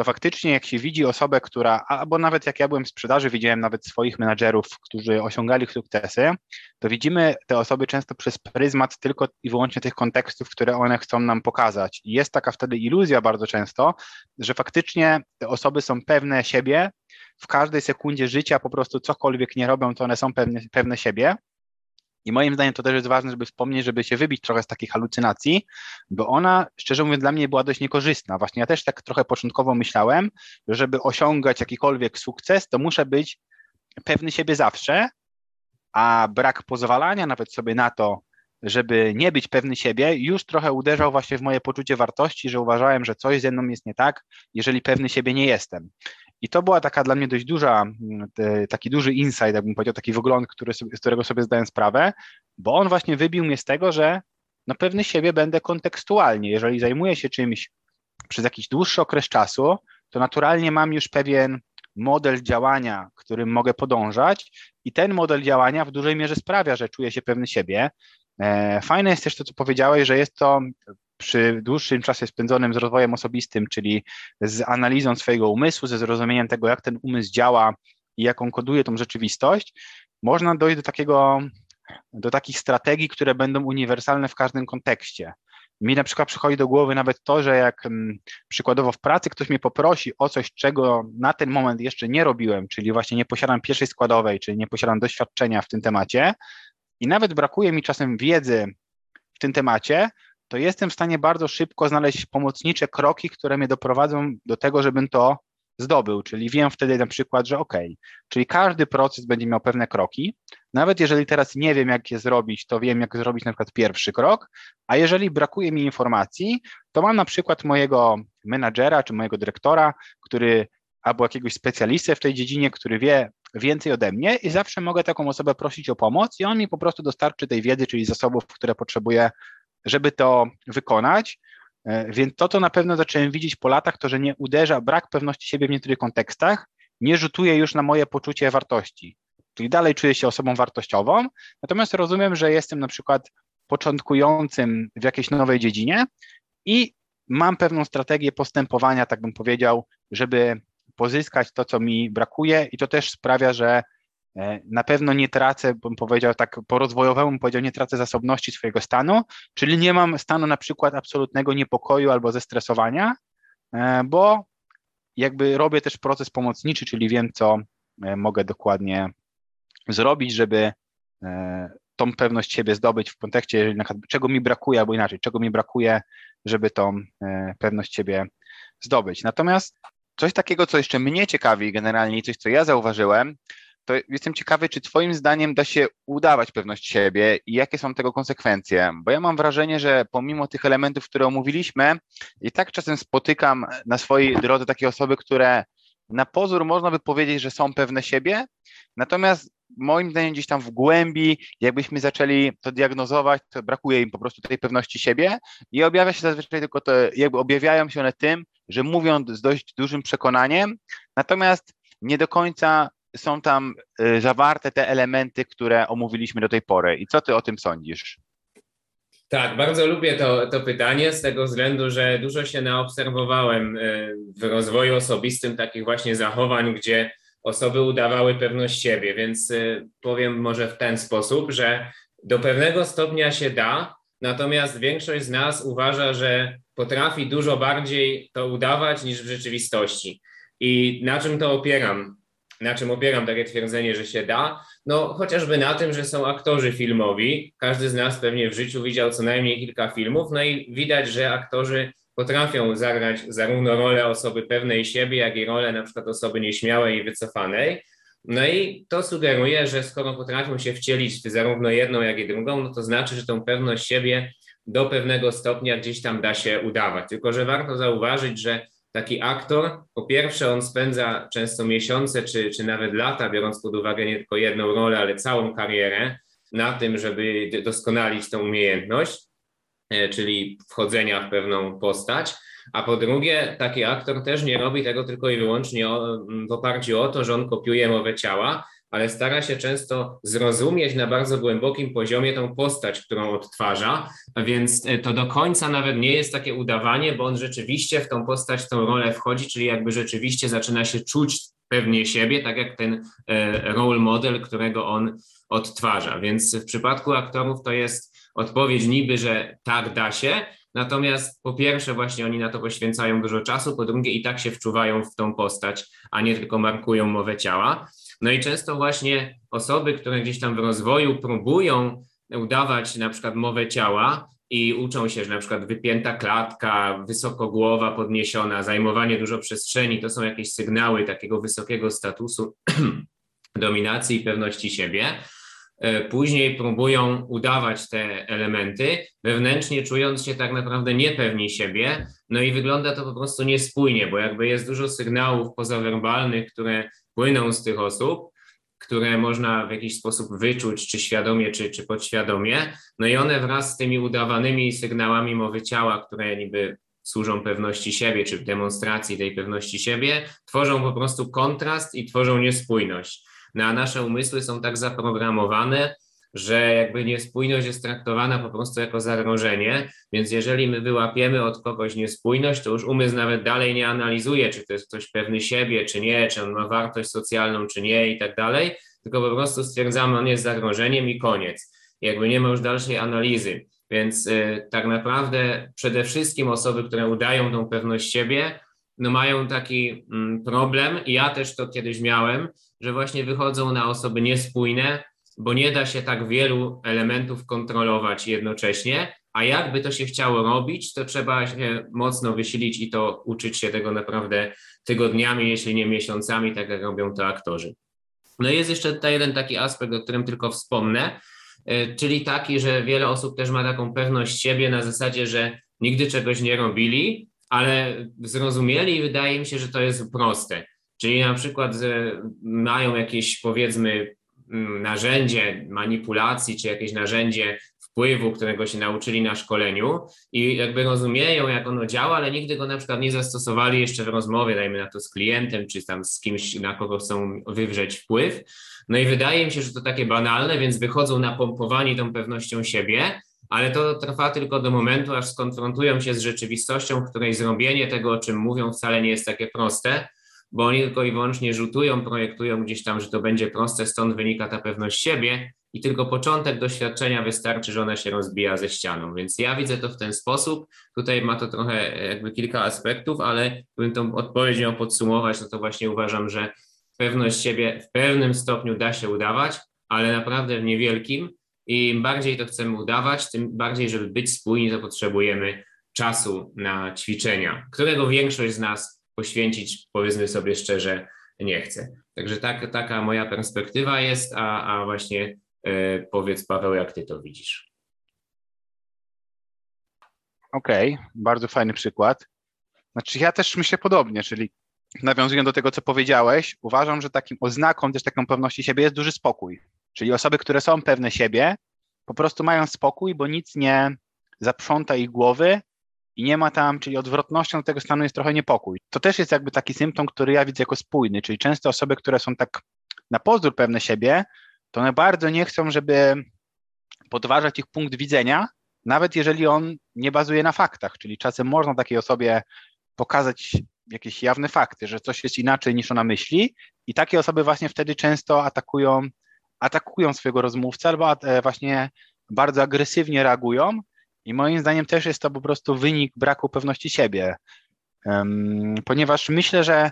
to faktycznie jak się widzi osobę, która, albo nawet jak ja byłem w sprzedaży, widziałem nawet swoich menadżerów, którzy osiągali sukcesy, to widzimy te osoby często przez pryzmat tylko i wyłącznie tych kontekstów, które one chcą nam pokazać. I jest taka wtedy iluzja bardzo często, że faktycznie te osoby są pewne siebie, w każdej sekundzie życia po prostu cokolwiek nie robią, to one są pewne, pewne siebie. I moim zdaniem to też jest ważne, żeby wspomnieć, żeby się wybić trochę z takiej halucynacji, bo ona, szczerze mówiąc, dla mnie była dość niekorzystna. Właśnie ja też tak trochę początkowo myślałem, że żeby osiągać jakikolwiek sukces, to muszę być pewny siebie zawsze, a brak pozwalania nawet sobie na to, żeby nie być pewny siebie, już trochę uderzał właśnie w moje poczucie wartości, że uważałem, że coś ze mną jest nie tak, jeżeli pewny siebie nie jestem. I to była taka dla mnie dość duża, mm, taki duży insight, jakbym powiedział, taki wygląd, który z którego sobie zdałem sprawę, bo on właśnie wybił mnie z tego, że no pewny siebie będę kontekstualnie. Jeżeli zajmuję się czymś przez jakiś dłuższy okres czasu, to naturalnie mam już pewien model działania, którym mogę podążać i ten model działania w dużej mierze sprawia, że czuję się pewny siebie. E, fajne jest też to, co powiedziałeś, że jest to przy dłuższym czasie spędzonym z rozwojem osobistym, czyli z analizą swojego umysłu, ze zrozumieniem tego, jak ten umysł działa i jak on koduje tą rzeczywistość, można dojść do takiego, do takich strategii, które będą uniwersalne w każdym kontekście. Mi na przykład przychodzi do głowy nawet to, że jak m, przykładowo w pracy ktoś mnie poprosi o coś, czego na ten moment jeszcze nie robiłem, czyli właśnie nie posiadam pierwszej składowej, czyli nie posiadam doświadczenia w tym temacie i nawet brakuje mi czasem wiedzy w tym temacie, to jestem w stanie bardzo szybko znaleźć pomocnicze kroki, które mnie doprowadzą do tego, żebym to zdobył, czyli wiem wtedy na przykład, że ok, czyli każdy proces będzie miał pewne kroki, nawet jeżeli teraz nie wiem, jak je zrobić, to wiem, jak zrobić na przykład pierwszy krok, a jeżeli brakuje mi informacji, to mam na przykład mojego menadżera czy mojego dyrektora, który albo jakiegoś specjalistę w tej dziedzinie, który wie więcej ode mnie i zawsze mogę taką osobę prosić o pomoc i on mi po prostu dostarczy tej wiedzy, czyli zasobów, które potrzebuję żeby to wykonać. E, więc to, co na pewno zacząłem widzieć po latach, to, że nie uderza brak pewności siebie w niektórych kontekstach, nie rzutuje już na moje poczucie wartości. Czyli dalej czuję się osobą wartościową, natomiast rozumiem, że jestem na przykład początkującym w jakiejś nowej dziedzinie i mam pewną strategię postępowania, tak bym powiedział, żeby pozyskać to, co mi brakuje, i to też sprawia, że na pewno nie tracę, bym powiedział tak po rozwojowemu, powiedział, nie tracę zasobności swojego stanu, czyli nie mam stanu na przykład absolutnego niepokoju albo zestresowania, e, bo jakby robię też proces pomocniczy, czyli wiem, co e, mogę dokładnie zrobić, żeby tą pewność siebie zdobyć w kontekście, czego mi brakuje, albo inaczej, czego mi brakuje, żeby tą pewność siebie zdobyć. Natomiast coś takiego, co jeszcze mnie ciekawi generalnie i coś, co ja zauważyłem, to jestem ciekawy, czy Twoim zdaniem da się udawać pewność siebie i jakie są tego konsekwencje? Bo ja mam wrażenie, że pomimo tych elementów, które omówiliśmy, i tak czasem spotykam na swojej drodze takie osoby, które na pozór można by powiedzieć, że są pewne siebie, natomiast moim zdaniem gdzieś tam w głębi, jakbyśmy zaczęli to diagnozować, to brakuje im po prostu tej pewności siebie. I objawia się zazwyczaj tylko to, jakby objawiają się one tym, że mówią z dość dużym przekonaniem, natomiast nie do końca są tam y, zawarte te elementy, które omówiliśmy do tej pory. I co ty o tym sądzisz? Tak, bardzo lubię to, to pytanie z tego względu, że dużo się naobserwowałem e, w rozwoju osobistym takich właśnie zachowań, gdzie osoby udawały pewność siebie, więc e, powiem może w ten sposób, że do pewnego stopnia się da, natomiast większość z nas uważa, że potrafi dużo bardziej to udawać niż w rzeczywistości. I na czym to opieram? Na czym opieram takie twierdzenie, że się da? No, chociażby na tym, że są aktorzy filmowi. Każdy z nas pewnie w życiu widział co najmniej kilka filmów, no i widać, że aktorzy potrafią zagrać zarówno rolę osoby pewnej siebie, jak i rolę na przykład osoby nieśmiałej i wycofanej. No i to sugeruje, że skoro potrafią się wcielić w zarówno jedną, jak i drugą, no to znaczy, że tą pewność siebie do pewnego stopnia gdzieś tam da się udawać. Tylko, że warto zauważyć, że taki aktor, po pierwsze, on spędza często miesiące czy, czy nawet lata, biorąc pod uwagę nie tylko jedną rolę, ale całą karierę na tym, żeby doskonalić tę umiejętność, e, czyli wchodzenia w pewną postać. A po drugie, taki aktor też nie robi tego tylko i wyłącznie w oparciu o to, że on kopiuje mowę ciała, ale stara się często zrozumieć na bardzo głębokim poziomie tą postać, którą odtwarza, więc e, to do końca nawet nie jest takie udawanie, bo on rzeczywiście w tą postać, w tą rolę wchodzi, czyli jakby rzeczywiście zaczyna się czuć pewnie siebie, tak jak ten e, role model, którego on odtwarza. Więc w przypadku aktorów to jest odpowiedź niby, że tak da się, Natomiast po pierwsze, właśnie oni na to poświęcają dużo czasu, po drugie, i tak się wczuwają w tą postać, a nie tylko markują mowę ciała. No i często właśnie osoby, które gdzieś tam w rozwoju próbują udawać na przykład mowę ciała i uczą się, że na przykład wypięta klatka, wysoko głowa podniesiona, zajmowanie dużo przestrzeni, to są jakieś sygnały takiego wysokiego statusu dominacji i pewności siebie. E, później próbują udawać te elementy, wewnętrznie czując się tak naprawdę niepewni siebie, no i wygląda to po prostu niespójnie, bo jakby jest dużo sygnałów pozawerbalnych, które płyną z tych osób, które można w jakiś sposób wyczuć, czy świadomie, czy, czy podświadomie. No i one wraz z tymi udawanymi sygnałami mowy ciała, które niby służą pewności siebie, czy demonstracji tej pewności siebie, tworzą po prostu kontrast i tworzą niespójność. No a nasze umysły są tak zaprogramowane, że jakby niespójność jest traktowana po prostu jako zagrożenie, więc jeżeli my wyłapiemy od kogoś niespójność, to już umysł nawet dalej nie analizuje, czy to jest ktoś pewny siebie, czy nie, czy on ma wartość socjalną, czy nie i tak dalej, tylko po prostu stwierdzamy, on jest zagrożeniem i koniec. Jakby nie ma już dalszej analizy. Więc y, tak naprawdę przede wszystkim osoby, które udają tą pewność siebie, no mają taki mm, problem, i ja też to kiedyś miałem, że właśnie wychodzą na osoby niespójne, bo nie da się tak wielu elementów kontrolować jednocześnie, a jakby to się chciało robić, to trzeba się mocno wysilić i to uczyć się tego naprawdę tygodniami, jeśli nie miesiącami, tak jak robią to aktorzy. No i jest jeszcze tutaj jeden taki aspekt, o którym tylko wspomnę, e, czyli taki, że wiele osób też ma taką pewność siebie na zasadzie, że nigdy czegoś nie robili, ale zrozumieli i wydaje mi się, że to jest proste. Czyli na przykład mają jakieś powiedzmy narzędzie manipulacji, czy jakieś narzędzie wpływu, którego się nauczyli na szkoleniu i jakby rozumieją, jak ono działa, ale nigdy go na przykład nie zastosowali jeszcze w rozmowie, dajmy na to z klientem, czy tam z kimś, na kogo chcą wywrzeć wpływ. No i wydaje mi się, że to takie banalne, więc wychodzą napompowani tą pewnością siebie, ale to trwa tylko do momentu, aż skonfrontują się z rzeczywistością, w której zrobienie tego, o czym mówią, wcale nie jest takie proste bo oni tylko i wyłącznie rzutują, projektują gdzieś tam, że to będzie proste, stąd wynika ta pewność siebie i tylko początek doświadczenia wystarczy, że ona się rozbija ze ścianą. Więc ja widzę to w ten sposób. Tutaj ma to trochę jakby kilka aspektów, ale gdybym tą odpowiedź miał podsumować, no to właśnie uważam, że pewność siebie w pewnym stopniu da się udawać, ale naprawdę w niewielkim. I im bardziej to chcemy udawać, tym bardziej, żeby być spójni, to potrzebujemy czasu na ćwiczenia, którego większość z nas poświęcić, powiedzmy sobie szczerze, nie chcę. Także tak, taka moja perspektywa jest, a, a właśnie e, powiedz Paweł, jak ty to widzisz. Okej, okay, bardzo fajny przykład. Znaczy ja też myślę podobnie, czyli nawiązując do tego, co powiedziałeś, uważam, że takim oznaką też taką pewności siebie jest duży spokój. Czyli osoby, które są pewne siebie, po prostu mają spokój, bo nic nie zaprząta ich głowy i nie ma tam, czyli odwrotnością tego stanu jest trochę niepokój. To też jest jakby taki symptom, który ja widzę jako spójny, czyli często osoby, które są tak na pozór pewne siebie, to one bardzo nie chcą, żeby podważać ich punkt widzenia, nawet jeżeli on nie bazuje na faktach, czyli czasem można takiej osobie pokazać jakieś jawne fakty, że coś jest inaczej niż ona myśli i takie osoby właśnie wtedy często atakują, atakują swojego rozmówcę albo e, właśnie bardzo agresywnie reagują i moim zdaniem też jest to po prostu wynik braku pewności siebie, ponieważ myślę, że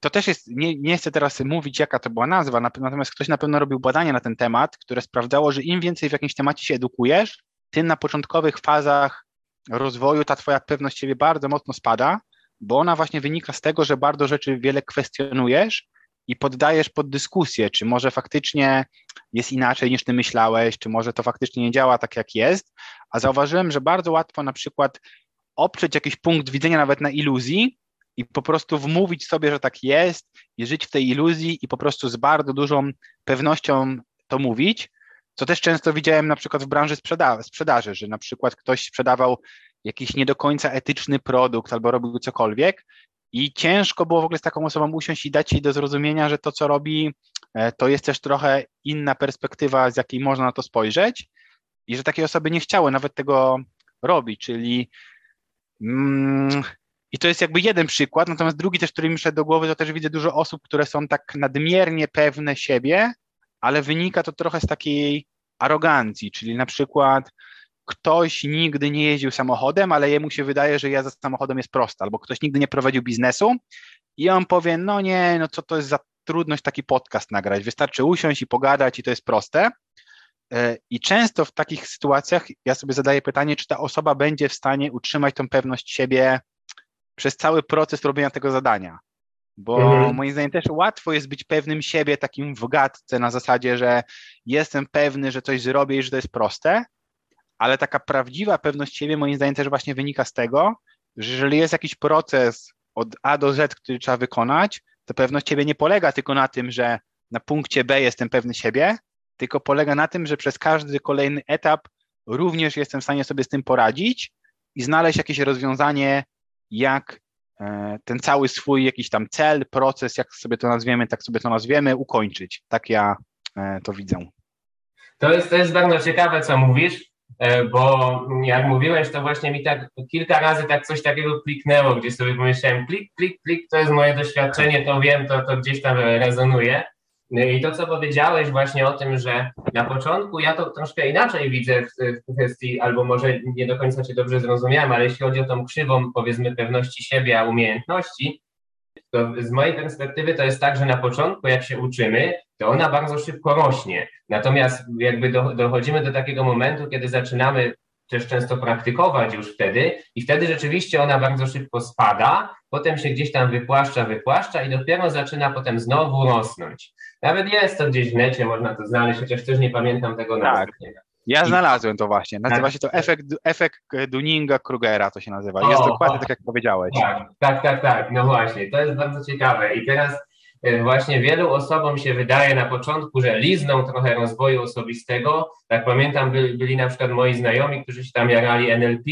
to też jest, nie, nie chcę teraz mówić, jaka to była nazwa, natomiast ktoś na pewno robił badania na ten temat, które sprawdzało, że im więcej w jakimś temacie się edukujesz, tym na początkowych fazach rozwoju ta twoja pewność siebie bardzo mocno spada, bo ona właśnie wynika z tego, że bardzo rzeczy wiele kwestionujesz i poddajesz pod dyskusję, czy może faktycznie jest inaczej niż ty myślałeś, czy może to faktycznie nie działa tak jak jest, a zauważyłem, że bardzo łatwo na przykład oprzeć jakiś punkt widzenia nawet na iluzji i po prostu wmówić sobie, że tak jest i żyć w tej iluzji i po prostu z bardzo dużą pewnością to mówić, co też często widziałem na przykład w branży sprzeda sprzedaży, że na przykład ktoś sprzedawał jakiś nie do końca etyczny produkt albo robił cokolwiek i ciężko było w ogóle z taką osobą usiąść i dać jej do zrozumienia, że to, co robi, e, to jest też trochę inna perspektywa, z jakiej można na to spojrzeć i że takie osoby nie chciały nawet tego robić, czyli mm, i to jest jakby jeden przykład, natomiast drugi też, który mi szedł do głowy, to też widzę dużo osób, które są tak nadmiernie pewne siebie, ale wynika to trochę z takiej arogancji, czyli na przykład ktoś nigdy nie jeździł samochodem, ale jemu się wydaje, że jazda samochodem jest prosta, albo ktoś nigdy nie prowadził biznesu i on powie, no nie, no co to jest za trudność taki podcast nagrać, wystarczy usiąść i pogadać i to jest proste. E, I często w takich sytuacjach ja sobie zadaję pytanie, czy ta osoba będzie w stanie utrzymać tą pewność siebie przez cały proces robienia tego zadania. Bo mhm. moim zdaniem też łatwo jest być pewnym siebie, takim w gadce na zasadzie, że jestem pewny, że coś zrobię i że to jest proste, ale taka prawdziwa pewność siebie moim zdaniem też właśnie wynika z tego, że jeżeli jest jakiś proces od A do Z, który trzeba wykonać, to pewność siebie nie polega tylko na tym, że na punkcie B jestem pewny siebie, tylko polega na tym, że przez każdy kolejny etap również jestem w stanie sobie z tym poradzić i znaleźć jakieś rozwiązanie, jak e, ten cały swój jakiś tam cel, proces, jak sobie to nazwiemy, tak sobie to nazwiemy, ukończyć. Tak ja e, to widzę. To jest, jest bardzo ciekawe, co mówisz, bo jak mówiłeś, to właśnie mi tak kilka razy tak coś takiego kliknęło, gdzie sobie pomyślałem, klik, klik, klik, to jest moje doświadczenie, to wiem, to, to gdzieś tam rezonuje. No I to, co powiedziałeś właśnie o tym, że na początku ja to troszkę inaczej widzę w, w kwestii, albo może nie do końca Cię dobrze zrozumiałem, ale jeśli chodzi o tą krzywą, powiedzmy, pewności siebie, a umiejętności, to z mojej perspektywy to jest tak, że na początku, jak się uczymy, to ona bardzo szybko rośnie. Natomiast jakby do, dochodzimy do takiego momentu, kiedy zaczynamy też często praktykować już wtedy i wtedy rzeczywiście ona bardzo szybko spada, potem się gdzieś tam wypłaszcza, wypłaszcza i dopiero zaczyna potem znowu rosnąć. Nawet jest to gdzieś w necie, można to znaleźć, chociaż też nie pamiętam tego tak. Ja znalazłem to właśnie. Nazywa tak. się to efekt, efekt Dunninga-Krugera, to się nazywa. Jest o, dokładnie tak, jak powiedziałeś. Tak, tak, tak, tak. No właśnie, to jest bardzo ciekawe. I teraz właśnie wielu osobom się wydaje na początku, że lizną trochę rozwoju osobistego. Tak pamiętam, byli, na przykład moi znajomi, którzy się tam jarali NLP.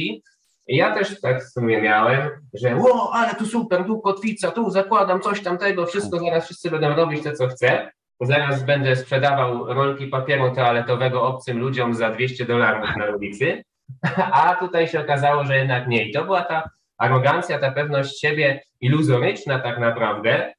I ja też tak w sumie miałem, że o, ale tu super, tu kotwica, tu zakładam coś tamtego, wszystko zaraz wszyscy będą robić to, co chcę. Zaraz będę sprzedawał rolki papieru toaletowego obcym ludziom za 200 dolarów na ulicy, a tutaj się okazało, że jednak nie. I to była ta arogancja, ta pewność siebie iluzoryczna tak naprawdę,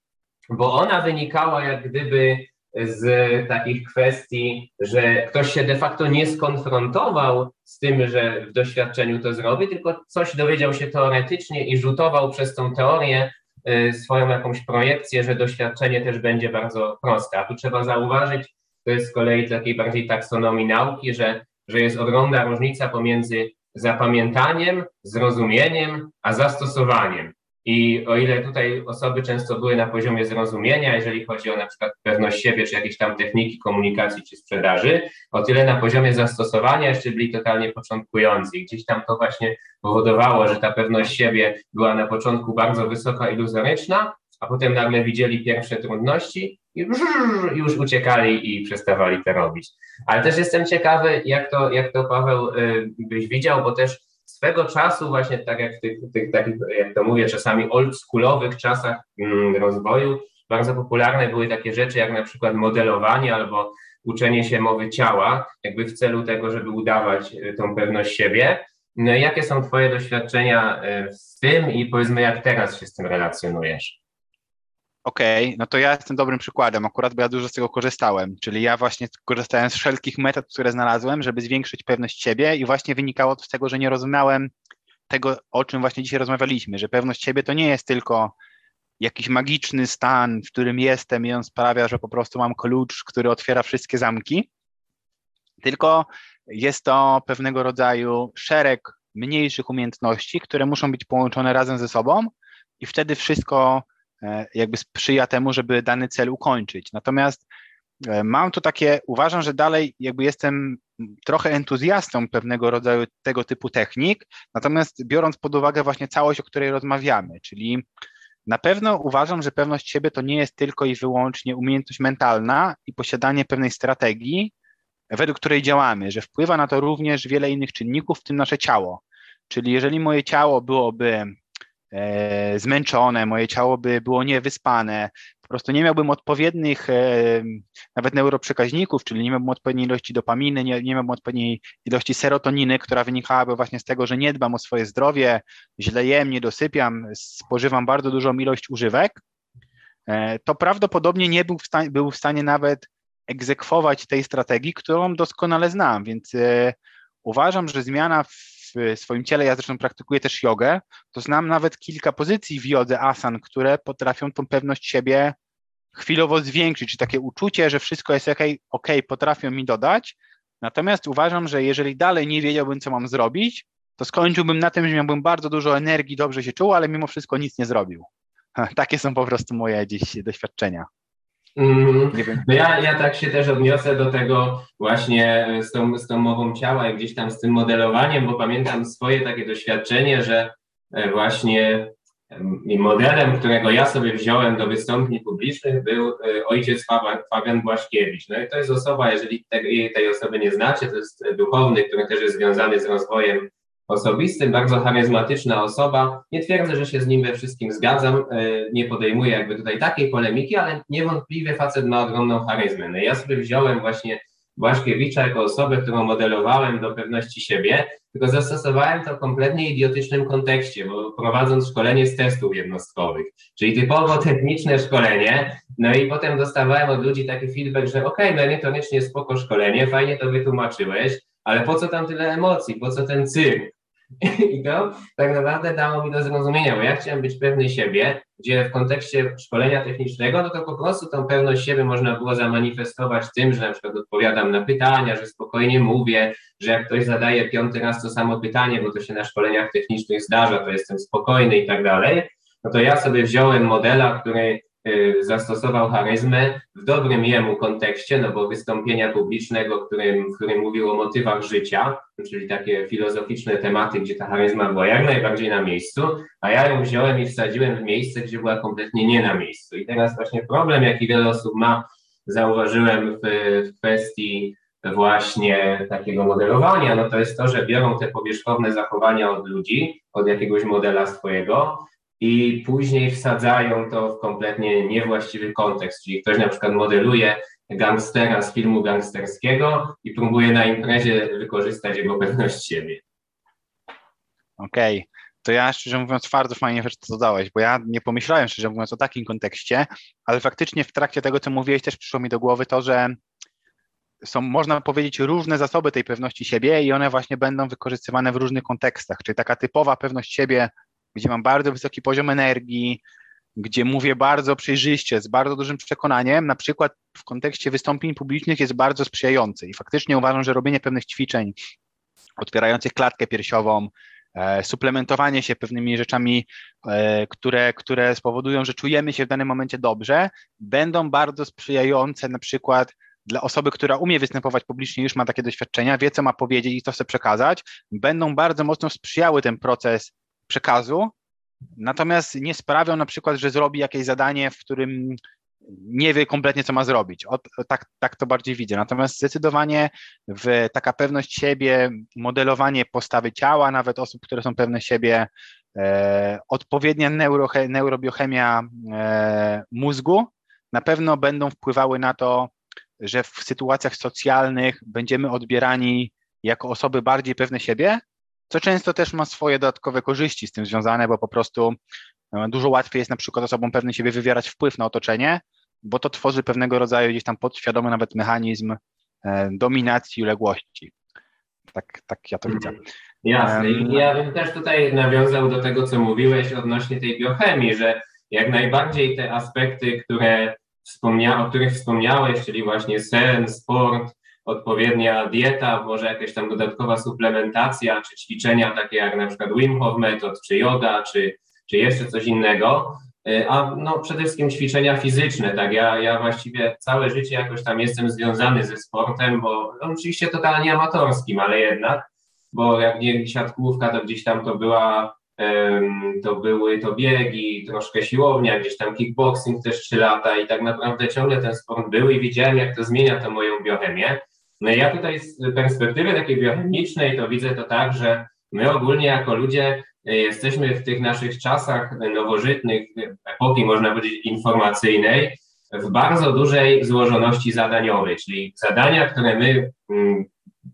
bo ona wynikała jak gdyby z takich kwestii, że ktoś się de facto nie skonfrontował z tym, że w doświadczeniu to zrobi, tylko coś dowiedział się teoretycznie i rzutował przez tą teorię Y, swoją jakąś projekcję, że doświadczenie też będzie bardzo proste. A tu trzeba zauważyć, to jest z kolei takiej bardziej taksonomii nauki, że, że jest ogromna różnica pomiędzy zapamiętaniem, zrozumieniem, a zastosowaniem. I o ile tutaj osoby często były na poziomie zrozumienia, jeżeli chodzi o na przykład pewność siebie, czy jakieś tam techniki komunikacji, czy sprzedaży, o tyle na poziomie zastosowania jeszcze byli totalnie początkujący. I gdzieś tam to właśnie powodowało, że ta pewność siebie była na początku bardzo wysoka, iluzoryczna, a potem nagle widzieli pierwsze trudności i już uciekali i przestawali to robić. Ale też jestem ciekawy, jak to, jak to Paweł y, byś widział, bo też swego czasu, właśnie tak jak w tych, tych takich, jak to mówię, czasami oldschoolowych czasach mm, rozwoju, bardzo popularne były takie rzeczy jak na przykład modelowanie albo uczenie się mowy ciała, jakby w celu tego, żeby udawać tą pewność siebie. No, jakie są Twoje doświadczenia z tym i powiedzmy, jak teraz się z tym relacjonujesz? Okej, okay, no to ja jestem dobrym przykładem, akurat bo ja dużo z tego korzystałem, czyli ja właśnie korzystałem z wszelkich metod, które znalazłem, żeby zwiększyć pewność siebie i właśnie wynikało to z tego, że nie rozumiałem tego, o czym właśnie dzisiaj rozmawialiśmy, że pewność siebie to nie jest tylko jakiś magiczny stan, w którym jestem i on sprawia, że po prostu mam klucz, który otwiera wszystkie zamki, tylko jest to pewnego rodzaju szereg mniejszych umiejętności, które muszą być połączone razem ze sobą i wtedy wszystko jakby sprzyja temu, żeby dany cel ukończyć. Natomiast e, mam tu takie, uważam, że dalej jakby jestem trochę entuzjastą pewnego rodzaju tego typu technik, natomiast biorąc pod uwagę właśnie całość, o której rozmawiamy, czyli na pewno uważam, że pewność siebie to nie jest tylko i wyłącznie umiejętność mentalna i posiadanie pewnej strategii, według której działamy, że wpływa na to również wiele innych czynników, w tym nasze ciało. Czyli jeżeli moje ciało byłoby e, zmęczone, moje ciało by było niewyspane, po prostu nie miałbym odpowiednich e, nawet neuroprzekaźników, czyli nie miałbym odpowiedniej ilości dopaminy, nie, nie miałbym odpowiedniej ilości serotoniny, która wynikałaby właśnie z tego, że nie dbam o swoje zdrowie, źle jem, nie dosypiam, spożywam bardzo dużą ilość używek, e, to prawdopodobnie nie był w stanie, był w stanie nawet egzekwować tej strategii, którą doskonale znam, więc e, uważam, że zmiana w swoim ciele, ja zresztą praktykuję też jogę, to znam nawet kilka pozycji w jodze asan, które potrafią tą pewność siebie chwilowo zwiększyć, czy takie uczucie, że wszystko jest ok, ok, potrafią mi dodać. Natomiast uważam, że jeżeli dalej nie wiedziałbym, co mam zrobić, to skończyłbym na tym, że miałbym bardzo dużo energii, dobrze się czuł, ale mimo wszystko nic nie zrobił. Takie są po prostu moje dziś doświadczenia. Mm, no ja, ja tak się też odniosę do tego właśnie z tą, z tą mową ciała i gdzieś tam z tym modelowaniem, bo pamiętam swoje takie doświadczenie, że e, właśnie modelem, którego ja sobie wziąłem do wystąpień publicznych był e, ojciec Fabian Błaszkiewicz. No i to jest osoba, jeżeli tej, tej osoby nie znacie, to jest duchowny, który też jest związany z rozwojem osobistym, bardzo charyzmatyczna osoba. Nie twierdzę, że się z nim we wszystkim zgadzam, e, nie podejmuję jakby tutaj takiej polemiki, ale niewątpliwie facet ma ogromną charyzmę. No ja sobie wziąłem właśnie Błaszkiewicza jako osobę, którą modelowałem do pewności siebie, tylko zastosowałem to w kompletnie idiotycznym kontekście, bo prowadząc szkolenie z testów jednostkowych, czyli typowo techniczne szkolenie, no i potem dostawałem od ludzi taki feedback, że okej, okay, no niekoniecznie spoko szkolenie, fajnie to wytłumaczyłeś, ale po co tam tyle emocji, po co ten cyrk? I to tak naprawdę dało mi do zrozumienia, bo ja chciałem być pewny siebie, gdzie w kontekście szkolenia technicznego, no to po prostu tą pewność siebie można było zamanifestować tym, że na przykład odpowiadam na pytania, że spokojnie mówię, że jak ktoś zadaje piąty raz to samo pytanie, bo to się na szkoleniach technicznych zdarza, to jestem spokojny i tak dalej, no to ja sobie wziąłem modela, który zastosował charyzmę w dobrym jemu kontekście, no bo wystąpienia publicznego, którym, w którym mówił o motywach życia, czyli takie filozoficzne tematy, gdzie ta charyzma była jak najbardziej na miejscu, a ja ją wziąłem i wsadziłem w miejsce, gdzie była kompletnie nie na miejscu. I teraz właśnie problem, jaki wiele osób ma, zauważyłem w, w kwestii właśnie takiego modelowania, no to jest to, że biorą te powierzchowne zachowania od ludzi, od jakiegoś modela swojego, i później wsadzają to w kompletnie niewłaściwy kontekst, czyli ktoś na przykład modeluje gangstera z filmu gangsterskiego i próbuje na imprezie wykorzystać jego pewność siebie. Okej. Okay. To ja szczerze mówiąc bardzo fajnie że to dodałeś, bo ja nie pomyślałem szczerze mówiąc o takim kontekście, ale faktycznie w trakcie tego, co mówiłeś, też przyszło mi do głowy to, że są, można powiedzieć, różne zasoby tej pewności siebie i one właśnie będą wykorzystywane w różnych kontekstach. Czyli taka typowa pewność siebie gdzie mam bardzo wysoki poziom energii, gdzie mówię bardzo przejrzyście, z bardzo dużym przekonaniem, na przykład w kontekście wystąpień publicznych jest bardzo sprzyjający i faktycznie uważam, że robienie pewnych ćwiczeń otwierających klatkę piersiową, e, suplementowanie się pewnymi rzeczami, e, które, które spowodują, że czujemy się w danym momencie dobrze, będą bardzo sprzyjające na przykład dla osoby, która umie występować publicznie, już ma takie doświadczenia, wie, co ma powiedzieć i co chce przekazać, będą bardzo mocno sprzyjały ten proces przekazu, natomiast nie sprawią na przykład, że zrobi jakieś zadanie, w którym nie wie kompletnie, co ma zrobić. O, tak, tak to bardziej widzę. Natomiast zdecydowanie w taka pewność siebie, modelowanie postawy ciała, nawet osób, które są pewne siebie, e, odpowiednia neuro, neurobiochemia e, mózgu na pewno będą wpływały na to, że w sytuacjach socjalnych będziemy odbierani jako osoby bardziej pewne siebie, co często też ma swoje dodatkowe korzyści z tym związane, bo po prostu e, dużo łatwiej jest na przykład osobom pewnym siebie wywierać wpływ na otoczenie, bo to tworzy pewnego rodzaju gdzieś tam podświadomy nawet mechanizm e, dominacji i uległości. Tak, tak ja to widzę. Jasne. I ja bym też tutaj nawiązał do tego, co mówiłeś odnośnie tej biochemii, że jak najbardziej te aspekty, które wspomnia, o których wspomniałeś, czyli właśnie sen, sport, odpowiednia dieta, może jakaś tam dodatkowa suplementacja, czy ćwiczenia takie jak na przykład Wim Hof Method, czy yoga, czy, czy jeszcze coś innego, y, a no przede wszystkim ćwiczenia fizyczne, tak, ja, ja właściwie całe życie jakoś tam jestem związany ze sportem, bo no, oczywiście totalnie amatorskim, ale jednak, bo jak nie siatkówka, to gdzieś tam to była to były to biegi, troszkę siłownia, gdzieś tam kickboxing też trzy lata i tak naprawdę ciągle ten sport był i widziałem, jak to zmienia to moją biochemię. No ja tutaj z perspektywy takiej biochemicznej to widzę to tak, że my ogólnie jako ludzie e, jesteśmy w tych naszych czasach nowożytnych, epoki można powiedzieć informacyjnej, w bardzo dużej złożoności zadaniowej, czyli zadania, które my mm,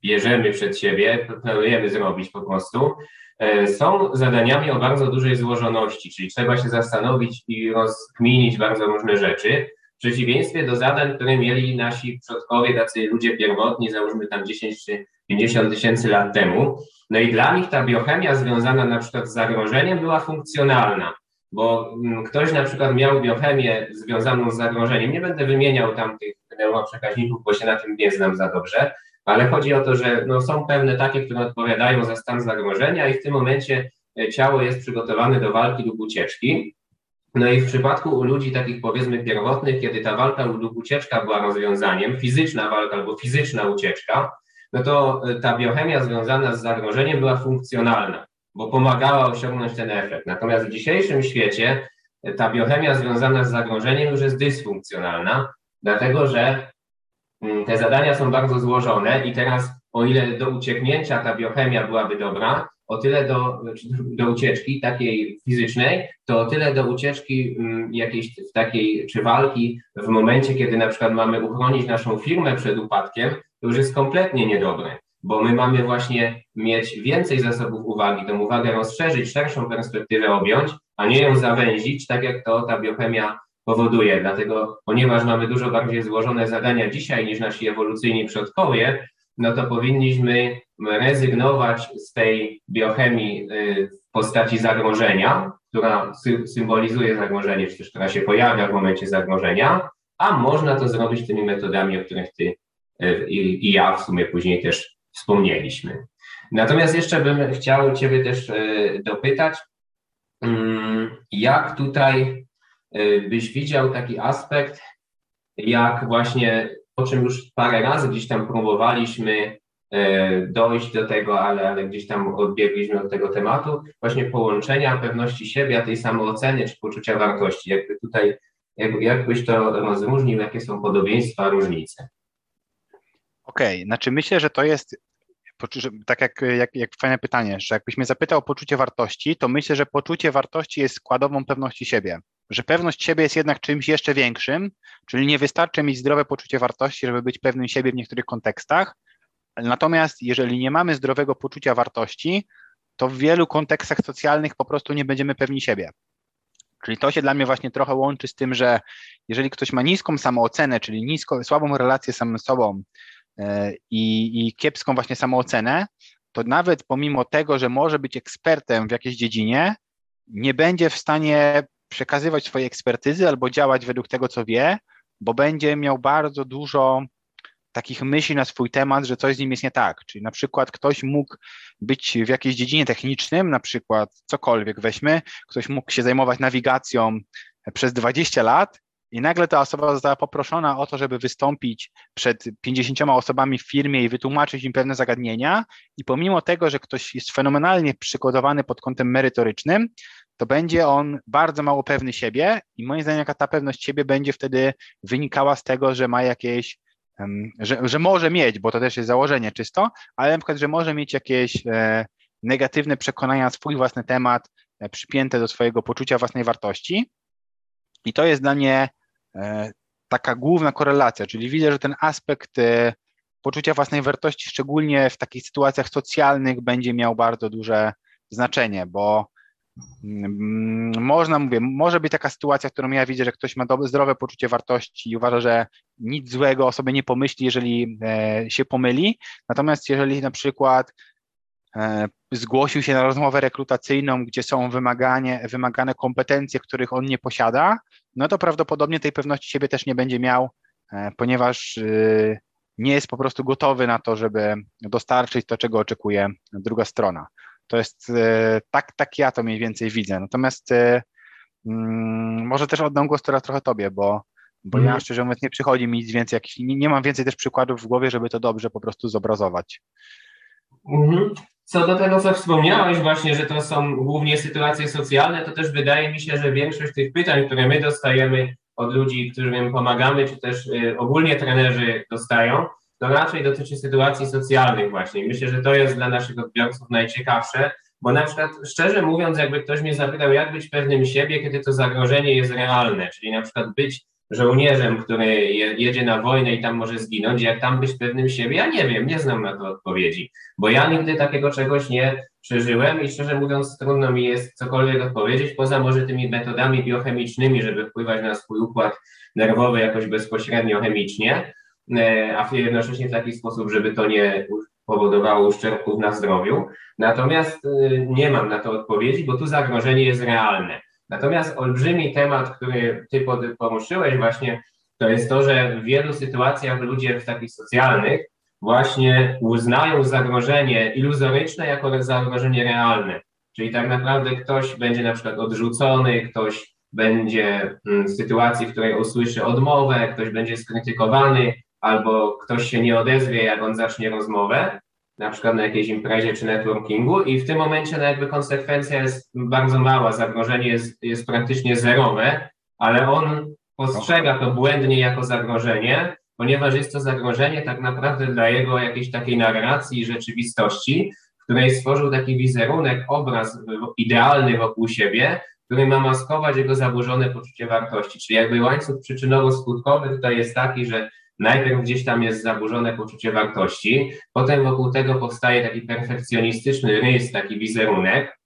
bierzemy przed siebie, planujemy zrobić po prostu, e, są zadaniami o bardzo dużej złożoności, czyli trzeba się zastanowić i rozkminić bardzo różne rzeczy. Przeciwieństwie do zadań, które mieli nasi przodkowie, tacy ludzie pierwotni, załóżmy tam 10 czy 50 tysięcy lat temu. No i dla nich ta biochemia związana na przykład z zagrożeniem była funkcjonalna, bo mm, ktoś na przykład miał biochemię związaną z zagrożeniem. Nie będę wymieniał tam tych neuroprzekaźników, bo się na tym nie znam za dobrze, ale chodzi o to, że no, są pewne takie, które odpowiadają za stan zagrożenia i w tym momencie e, ciało jest przygotowane do walki lub ucieczki. No i w przypadku ludzi takich powiedzmy pierwotnych, kiedy ta walka lub ucieczka była rozwiązaniem, fizyczna walka albo fizyczna ucieczka, no to e, ta biochemia związana z zagrożeniem była funkcjonalna, bo pomagała osiągnąć ten efekt. Natomiast w dzisiejszym świecie e, ta biochemia związana z zagrożeniem już jest dysfunkcjonalna, dlatego że mm, te zadania są bardzo złożone i teraz o ile do ucieknięcia ta biochemia byłaby dobra, o tyle do, do ucieczki takiej fizycznej, to o tyle do ucieczki mm, jakiejś w takiej, czy walki w momencie, kiedy na przykład mamy uchronić naszą firmę przed upadkiem, to już jest kompletnie niedobre, bo my mamy właśnie mieć więcej zasobów uwagi, tą uwagę rozszerzyć, szerszą perspektywę objąć, a nie ją zawęzić, tak jak to ta biochemia powoduje. Dlatego, ponieważ mamy dużo bardziej złożone zadania dzisiaj niż nasi ewolucyjni przodkowie, no to powinniśmy rezygnować z tej biochemii y, w postaci zagrożenia, która symbolizuje zagrożenie, czy też która się pojawia w momencie zagrożenia, a można to zrobić tymi metodami, o których ty y, i, ja w sumie później też wspomnieliśmy. Natomiast jeszcze bym chciał Ciebie też y, dopytać, mm, jak tutaj byś widział taki aspekt, jak właśnie o czym już parę razy gdzieś tam próbowaliśmy dojść do tego, ale, ale gdzieś tam odbiegliśmy od tego tematu, właśnie połączenia pewności siebie, a tej samooceny czy poczucia wartości. Jakby tutaj, jakby, jakbyś to rozróżnił, jakie są podobieństwa, różnice? Okej, okay, znaczy myślę, że to jest tak jak, jak, jak fajne pytanie, że jakbyś mnie zapytał o poczucie wartości, to myślę, że poczucie wartości jest składową pewności siebie że pewność siebie jest jednak czymś jeszcze większym, czyli nie wystarczy mieć zdrowe poczucie wartości, żeby być pewnym siebie w niektórych kontekstach. Natomiast jeżeli nie mamy zdrowego poczucia wartości, to w wielu kontekstach socjalnych po prostu nie będziemy pewni siebie. Czyli to się dla mnie właśnie trochę łączy z tym, że jeżeli ktoś ma niską samoocenę, czyli nisko, słabą relację z samym sobą e, i, i kiepską właśnie samoocenę, to nawet pomimo tego, że może być ekspertem w jakiejś dziedzinie, nie będzie w stanie przekazywać swoje ekspertyzy albo działać według tego, co wie, bo będzie miał bardzo dużo takich myśli na swój temat, że coś z nim jest nie tak. Czyli na przykład ktoś mógł być w jakiejś dziedzinie technicznym, na przykład cokolwiek weźmy, ktoś mógł się zajmować nawigacją przez 20 lat i nagle ta osoba została poproszona o to, żeby wystąpić przed 50 osobami w firmie i wytłumaczyć im pewne zagadnienia. I pomimo tego, że ktoś jest fenomenalnie przygotowany pod kątem merytorycznym, to będzie on bardzo mało pewny siebie i moim zdaniem ta pewność siebie będzie wtedy wynikała z tego, że ma jakieś, że, że może mieć, bo to też jest założenie czysto, ale na przykład, że może mieć jakieś e, negatywne przekonania na swój własny temat, e, przypięte do swojego poczucia własnej wartości. I to jest dla mnie e, taka główna korelacja, czyli widzę, że ten aspekt poczucia własnej wartości, szczególnie w takich sytuacjach socjalnych, będzie miał bardzo duże znaczenie, bo można, mówię, może być taka sytuacja, w którą ja widzę, że ktoś ma dobre, zdrowe poczucie wartości i uważa, że nic złego o sobie nie pomyśli, jeżeli e, się pomyli. Natomiast jeżeli na przykład e, zgłosił się na rozmowę rekrutacyjną, gdzie są wymaganie, wymagane kompetencje, których on nie posiada, no to prawdopodobnie tej pewności siebie też nie będzie miał, e, ponieważ y, nie jest po prostu gotowy na to, żeby dostarczyć to, czego oczekuje druga strona. To jest e, tak, tak ja to mniej więcej widzę. Natomiast e, mm, może też oddam głos teraz trochę tobie, bo, bo mm. ja szczerze mówiąc nie przychodzi mi nic więcej, nie, nie mam więcej też przykładów w głowie, żeby to dobrze po prostu zobrazować. Mhm. Co do tego, co wspomniałeś właśnie, że to są głównie sytuacje socjalne, to też wydaje mi się, że większość tych pytań, które my dostajemy od ludzi, którym pomagamy, czy też y, ogólnie trenerzy dostają, to raczej dotyczy sytuacji socjalnych właśnie. Myślę, że to jest dla naszych odbiorców najciekawsze, bo na przykład szczerze mówiąc, jakby ktoś mnie zapytał, jak być pewnym siebie, kiedy to zagrożenie jest realne, czyli na przykład być żołnierzem, który jedzie na wojnę i tam może zginąć, jak tam być pewnym siebie? Ja nie wiem, nie znam na to odpowiedzi, bo ja nigdy takiego czegoś nie przeżyłem i szczerze mówiąc trudno mi jest cokolwiek odpowiedzieć, poza może tymi metodami biochemicznymi, żeby wpływać na swój układ nerwowy jakoś bezpośrednio chemicznie, a jednocześnie w taki sposób, żeby to nie powodowało uszczerbków na zdrowiu. Natomiast e, nie mam na to odpowiedzi, bo tu zagrożenie jest realne. Natomiast olbrzymi temat, który ty poruszyłeś właśnie, to jest to, że w wielu sytuacjach ludzie w takich socjalnych właśnie uznają zagrożenie iluzoryczne jako zagrożenie realne. Czyli tak naprawdę ktoś będzie na przykład odrzucony, ktoś będzie mm, w sytuacji, w której usłyszy odmowę, ktoś będzie skrytykowany, albo ktoś się nie odezwie, jak on zacznie rozmowę, na przykład na jakiejś imprezie czy networkingu i w tym momencie no jakby konsekwencja jest bardzo mała, zagrożenie jest, jest praktycznie zerowe, ale on postrzega to błędnie jako zagrożenie, ponieważ jest to zagrożenie tak naprawdę dla jego jakiejś takiej narracji i rzeczywistości, w której stworzył taki wizerunek, obraz idealny wokół siebie, który ma maskować jego zaburzone poczucie wartości. Czyli jakby łańcuch przyczynowo-skutkowy tutaj jest taki, że Najpierw gdzieś tam jest zaburzone poczucie wartości, potem wokół tego powstaje taki perfekcjonistyczny rys, taki wizerunek,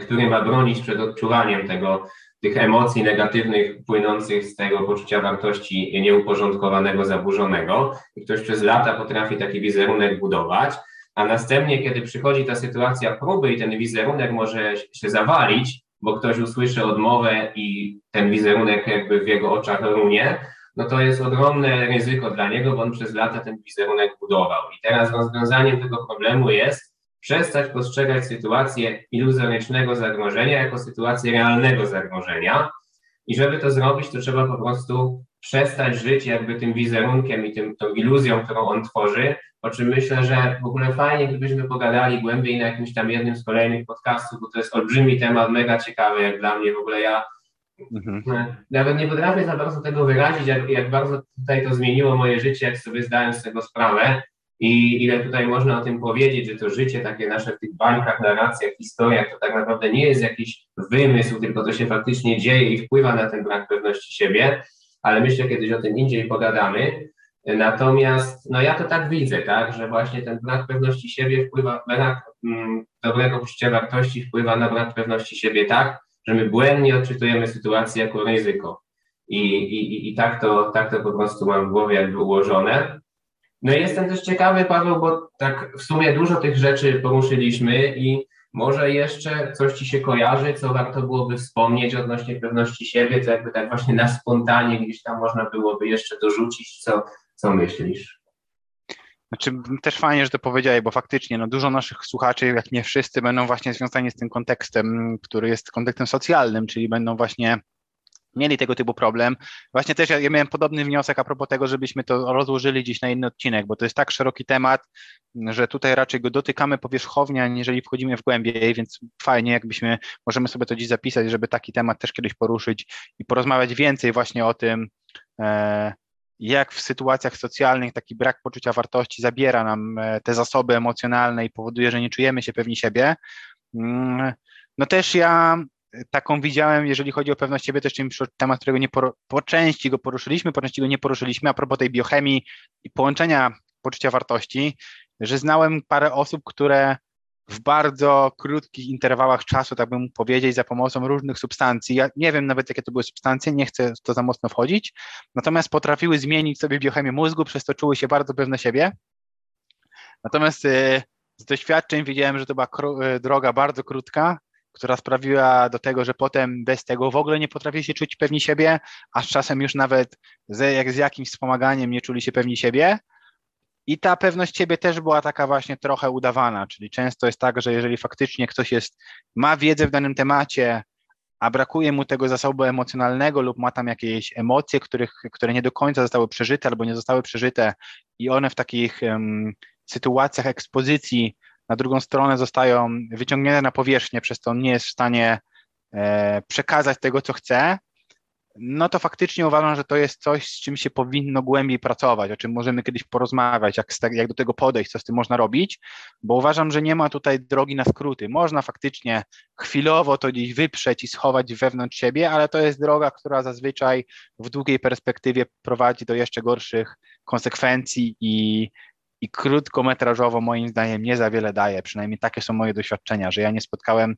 który ma bronić przed odczuwaniem tego, tych emocji negatywnych płynących z tego poczucia wartości nieuporządkowanego, zaburzonego. I ktoś przez lata potrafi taki wizerunek budować, a następnie, kiedy przychodzi ta sytuacja próby i ten wizerunek może się zawalić, bo ktoś usłyszy odmowę i ten wizerunek jakby w jego oczach runie, no to jest ogromne ryzyko dla niego, bo on przez lata ten wizerunek budował. I teraz rozwiązaniem tego problemu jest przestać postrzegać sytuację iluzorycznego zagrożenia jako sytuację realnego zagrożenia. I żeby to zrobić, to trzeba po prostu przestać żyć jakby tym wizerunkiem i tym, tą iluzją, którą on tworzy, o czym myślę, że w ogóle fajnie, gdybyśmy pogadali głębiej na jakimś tam jednym z kolejnych podcastów, bo to jest olbrzymi temat, mega ciekawy jak dla mnie. W ogóle ja Mhm. Nawet nie potrafię za bardzo tego wyrazić, jak, jak bardzo tutaj to zmieniło moje życie, jak sobie zdałem z tego sprawę i ile tutaj można o tym powiedzieć, że to życie takie nasze w tych bańkach, narracjach, historiach, to tak naprawdę nie jest jakiś wymysł, tylko to się faktycznie dzieje i wpływa na ten brak pewności siebie, ale myślę, kiedyś o tym indziej pogadamy. Natomiast no ja to tak widzę, tak, że właśnie ten brak pewności siebie wpływa, brak mm, dobrego poczucia wartości wpływa na brak pewności siebie tak, że my błędnie odczytujemy sytuację jako ryzyko. I, i, i tak, to, tak to po prostu mam w głowie jakby ułożone. No i jestem też ciekawy, Paweł, bo tak w sumie dużo tych rzeczy poruszyliśmy i może jeszcze coś Ci się kojarzy, co warto byłoby wspomnieć odnośnie pewności siebie, co jakby tak właśnie na spontanie gdzieś tam można byłoby jeszcze dorzucić, co, co myślisz? Znaczy, też fajnie, że to powiedziałeś, bo faktycznie no, dużo naszych słuchaczy, jak nie wszyscy, będą właśnie związani z tym kontekstem, który jest kontekstem socjalnym, czyli będą właśnie mieli tego typu problem. Właśnie też ja, ja miałem podobny wniosek a propos tego, żebyśmy to rozłożyli gdzieś na inny odcinek, bo to jest tak szeroki temat, że tutaj raczej go dotykamy powierzchownie, aniżeli wchodzimy w głębiej, więc fajnie, jakbyśmy, możemy sobie to dziś zapisać, żeby taki temat też kiedyś poruszyć i porozmawiać więcej właśnie o tym, e, jak w sytuacjach socjalnych taki brak poczucia wartości zabiera nam e, te zasoby emocjonalne i powoduje, że nie czujemy się pewni siebie. Mm, no też ja taką widziałem, jeżeli chodzi o pewność siebie, też temat, którego nie por, po części go poruszyliśmy, po części go nie poruszyliśmy, a propos tej biochemii i połączenia poczucia wartości, że znałem parę osób, które w bardzo krótkich interwałach czasu, tak bym powiedzieć, za pomocą różnych substancji. Ja nie wiem nawet, jakie to były substancje, nie chcę w to za mocno wchodzić, natomiast potrafiły zmienić sobie biochemię mózgu, przez to czuły się bardzo pewne siebie. Natomiast y, z doświadczeń widziałem, że to była y, droga bardzo krótka, która sprawiła do tego, że potem bez tego w ogóle nie potrafili się czuć pewni siebie, a z czasem już nawet z, jak z jakimś wspomaganiem nie czuli się pewni siebie. I ta pewność siebie też była taka właśnie trochę udawana, czyli często jest tak, że jeżeli faktycznie ktoś jest, ma wiedzę w danym temacie, a brakuje mu tego zasobu emocjonalnego lub ma tam jakieś emocje, których, które nie do końca zostały przeżyte albo nie zostały przeżyte i one w takich um, sytuacjach ekspozycji na drugą stronę zostają wyciągnięte na powierzchnię, przez to on nie jest w stanie e, przekazać tego, co chce, no to faktycznie uważam, że to jest coś, z czym się powinno głębiej pracować, o czym możemy kiedyś porozmawiać, jak, jak do tego podejść, co z tym można robić, bo uważam, że nie ma tutaj drogi na skróty. Można faktycznie chwilowo to gdzieś wyprzeć i schować wewnątrz siebie, ale to jest droga, która zazwyczaj w długiej perspektywie prowadzi do jeszcze gorszych konsekwencji i, i krótkometrażowo moim zdaniem nie za wiele daje. Przynajmniej takie są moje doświadczenia, że ja nie spotkałem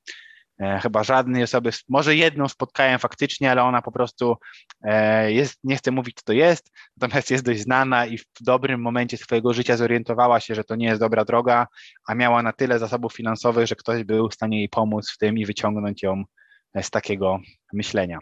chyba żadnej osoby, może jedną spotkałem faktycznie, ale ona po prostu e, jest, nie chcę mówić, co to jest, natomiast jest dość znana i w dobrym momencie swojego życia zorientowała się, że to nie jest dobra droga, a miała na tyle zasobów finansowych, że ktoś był w stanie jej pomóc w tym i wyciągnąć ją z takiego myślenia.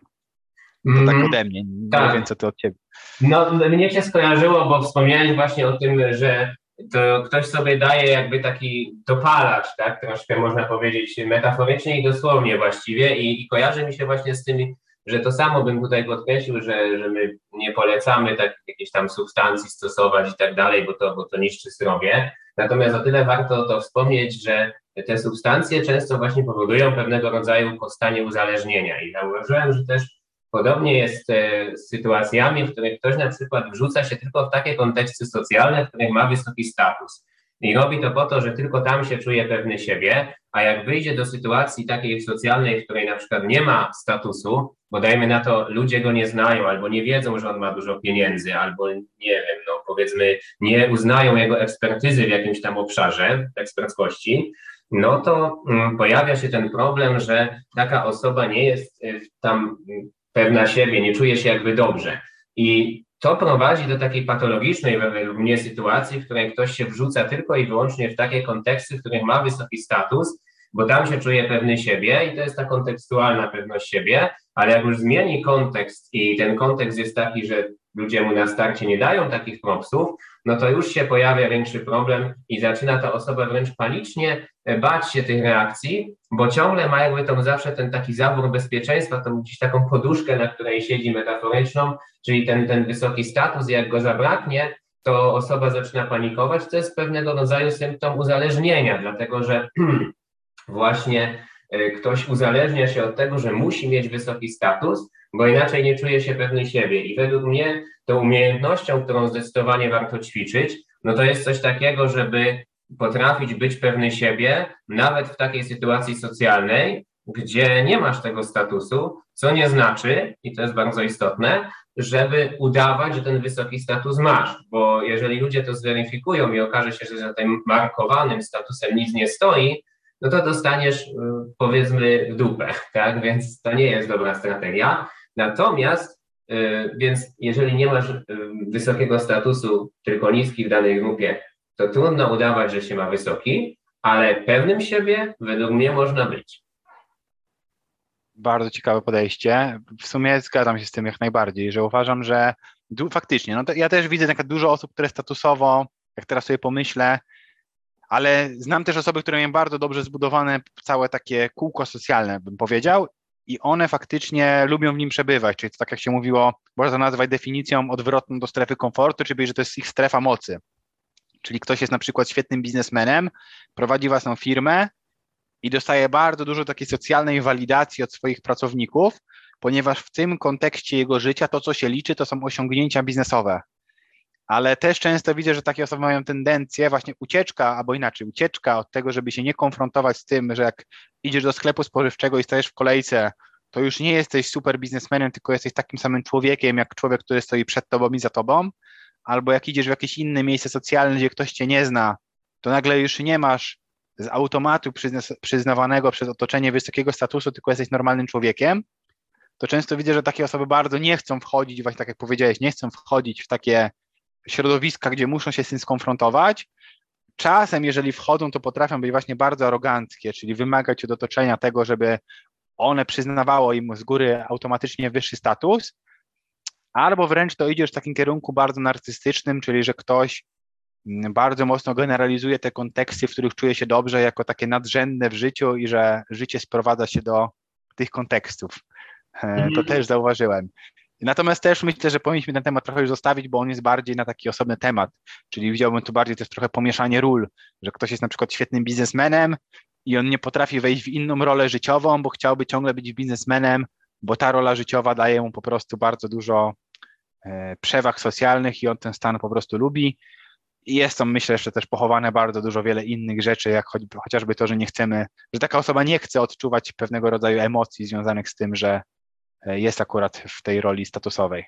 To tak mhm. ode mnie, nie tak. wiem, co to od ciebie. No, mnie się skojarzyło, bo wspomniałeś właśnie o tym, że to ktoś sobie daje jakby taki dopalacz, tak, troszkę można powiedzieć metaforycznie i dosłownie właściwie. I, i kojarzy mi się właśnie z tym, że to samo bym tutaj podkreślił, że, że my nie polecamy tak jakiejś tam substancji stosować i tak dalej, bo to, bo to niszczy zdrowie. Natomiast o tyle warto to wspomnieć, że te substancje często właśnie powodują pewnego rodzaju powstanie uzależnienia. I zauważyłem, że też Podobnie jest e, z sytuacjami, w których ktoś na przykład wrzuca się tylko w takie konteksty socjalne, w których ma wysoki status. I robi to po to, że tylko tam się czuje pewny siebie, a jak wyjdzie do sytuacji takiej socjalnej, w której na przykład nie ma statusu, bo dajmy na to, ludzie go nie znają, albo nie wiedzą, że on ma dużo pieniędzy, albo nie wiem, no powiedzmy, nie uznają jego ekspertyzy w jakimś tam obszarze eksperckości, no to mm, pojawia się ten problem, że taka osoba nie jest e, tam pewna siebie, nie czuje się jakby dobrze. I to prowadzi do takiej patologicznej według mnie sytuacji, w której ktoś się wrzuca tylko i wyłącznie w takie konteksty, w których ma wysoki status, bo tam się czuje pewny siebie i to jest ta kontekstualna pewność siebie, ale jak już zmieni kontekst i ten kontekst jest taki, że ludzie mu na starcie nie dają takich propsów, no to już się pojawia większy problem i zaczyna ta osoba wręcz panicznie e, bać się tych reakcji, bo ciągle ma jakby tą zawsze ten taki zabór bezpieczeństwa, tą gdzieś taką poduszkę, na której siedzi metaforyczną, czyli ten, ten wysoki status, jak go zabraknie, to osoba zaczyna panikować, to jest pewnego rodzaju symptom uzależnienia, dlatego że właśnie ktoś uzależnia się od tego, że musi mieć wysoki status, bo inaczej nie czuje się pewny siebie. I według mnie tą umiejętnością, którą zdecydowanie warto ćwiczyć, no to jest coś takiego, żeby potrafić być pewny siebie, nawet w takiej sytuacji socjalnej, gdzie nie masz tego statusu, co nie znaczy, i to jest bardzo istotne, żeby udawać, że ten wysoki status masz, bo jeżeli ludzie to zweryfikują i okaże się, że za tym markowanym statusem nic nie stoi, no to dostaniesz y, powiedzmy w dupę, tak? Więc to nie jest dobra strategia. Natomiast, y, więc jeżeli nie masz y, wysokiego statusu, tylko niski w danej grupie, to trudno udawać, że się ma wysoki, ale pewnym siebie według mnie można być. Bardzo ciekawe podejście. W sumie zgadzam się z tym jak najbardziej, że uważam, że faktycznie, no ja też widzę dużo osób, które statusowo, jak teraz sobie pomyślę, ale znam też osoby, które mają bardzo dobrze zbudowane całe takie kółko socjalne, bym powiedział, i one faktycznie lubią w nim przebywać, czyli to tak jak się mówiło, można to nazwać definicją odwrotną do strefy komfortu, czyli że to jest ich strefa mocy. Czyli ktoś jest na przykład świetnym biznesmenem, prowadzi własną firmę i dostaje bardzo dużo takiej socjalnej walidacji od swoich pracowników, ponieważ w tym kontekście jego życia to, co się liczy, to są osiągnięcia biznesowe. Ale też często widzę, że takie osoby mają tendencję właśnie ucieczka, albo inaczej, ucieczka od tego, żeby się nie konfrontować z tym, że jak idziesz do sklepu spożywczego i stajesz w kolejce, to już nie jesteś super biznesmenem, tylko jesteś takim samym człowiekiem, jak człowiek, który stoi przed tobą i za tobą, albo jak idziesz w jakieś inne miejsce socjalne, gdzie ktoś cię nie zna, to nagle już nie masz z automatu przyznawanego przez otoczenie wysokiego statusu, tylko jesteś normalnym człowiekiem, to często widzę, że takie osoby bardzo nie chcą wchodzić, właśnie tak jak powiedziałeś, nie chcą wchodzić w takie środowiska, gdzie muszą się z tym skonfrontować. Czasem, jeżeli wchodzą, to potrafią być właśnie bardzo aroganckie, czyli wymagać od otoczenia tego, żeby one przyznawało im z góry automatycznie wyższy status, albo wręcz to idziesz w takim kierunku bardzo narcystycznym, czyli że ktoś bardzo mocno generalizuje te konteksty, w których czuje się dobrze, jako takie nadrzędne w życiu i że życie sprowadza się do tych kontekstów. E, to mhm. też zauważyłem. Natomiast też myślę, że powinniśmy ten temat trochę już zostawić, bo on jest bardziej na taki osobny temat. Czyli widziałbym tu bardziej też trochę pomieszanie ról, że ktoś jest na przykład świetnym biznesmenem i on nie potrafi wejść w inną rolę życiową, bo chciałby ciągle być biznesmenem, bo ta rola życiowa daje mu po prostu bardzo dużo e, przewag socjalnych i on ten stan po prostu lubi. I jest tam, myślę, jeszcze też pochowane bardzo dużo wiele innych rzeczy, jak chociażby to, że nie chcemy, że taka osoba nie chce odczuwać pewnego rodzaju emocji związanych z tym, że jest akurat w tej roli statusowej.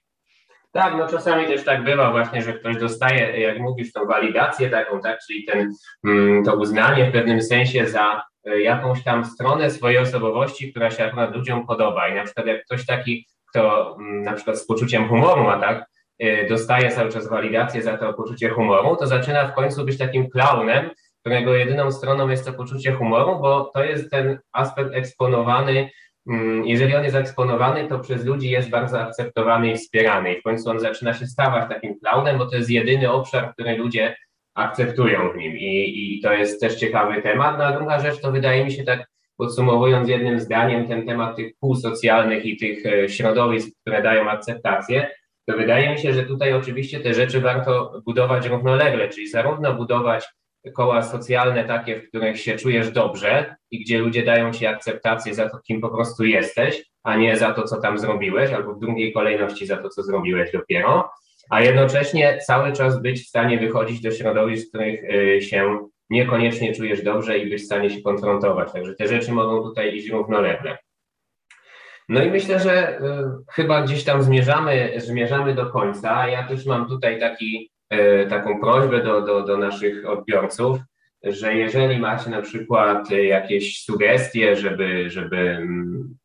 Tak, no czasami też tak bywa właśnie, że ktoś dostaje, jak mówisz, tą walidację taką, tak, czyli ten, mm, to uznanie w pewnym sensie za e, jakąś tam stronę swojej osobowości, która się akurat ludziom podoba. I na przykład jak ktoś taki, kto mm, na przykład z poczuciem humoru ma, tak, Y, dostaje cały czas walidację za to poczucie humoru, to zaczyna w końcu być takim klaunem, którego jedyną stroną jest to poczucie humoru, bo to jest ten aspekt eksponowany. Mm, jeżeli on jest eksponowany, to przez ludzi jest bardzo akceptowany i wspierany. I w końcu on zaczyna się stawać takim klaunem, bo to jest jedyny obszar, który ludzie akceptują w nim. I, i to jest też ciekawy temat. No a druga rzecz to wydaje mi się tak podsumowując jednym zdaniem ten temat tych kół socjalnych i tych e, środowisk, które dają akceptację, to wydaje mi się, że tutaj oczywiście te rzeczy warto budować równolegle, czyli zarówno budować koła socjalne takie, w których się czujesz dobrze i gdzie ludzie dają ci akceptację za to, kim po prostu jesteś, a nie za to, co tam zrobiłeś, albo w drugiej kolejności za to, co zrobiłeś dopiero, a jednocześnie cały czas być w stanie wychodzić do środowisk, w których y, się niekoniecznie czujesz dobrze i być w stanie się konfrontować. Także te rzeczy mogą tutaj iść równolegle. No i myślę, że y, chyba gdzieś tam zmierzamy, zmierzamy do końca. Ja też mam tutaj taki, taką prośbę do, do, do naszych odbiorców, że jeżeli macie na przykład jakieś sugestie, żeby, żeby mm,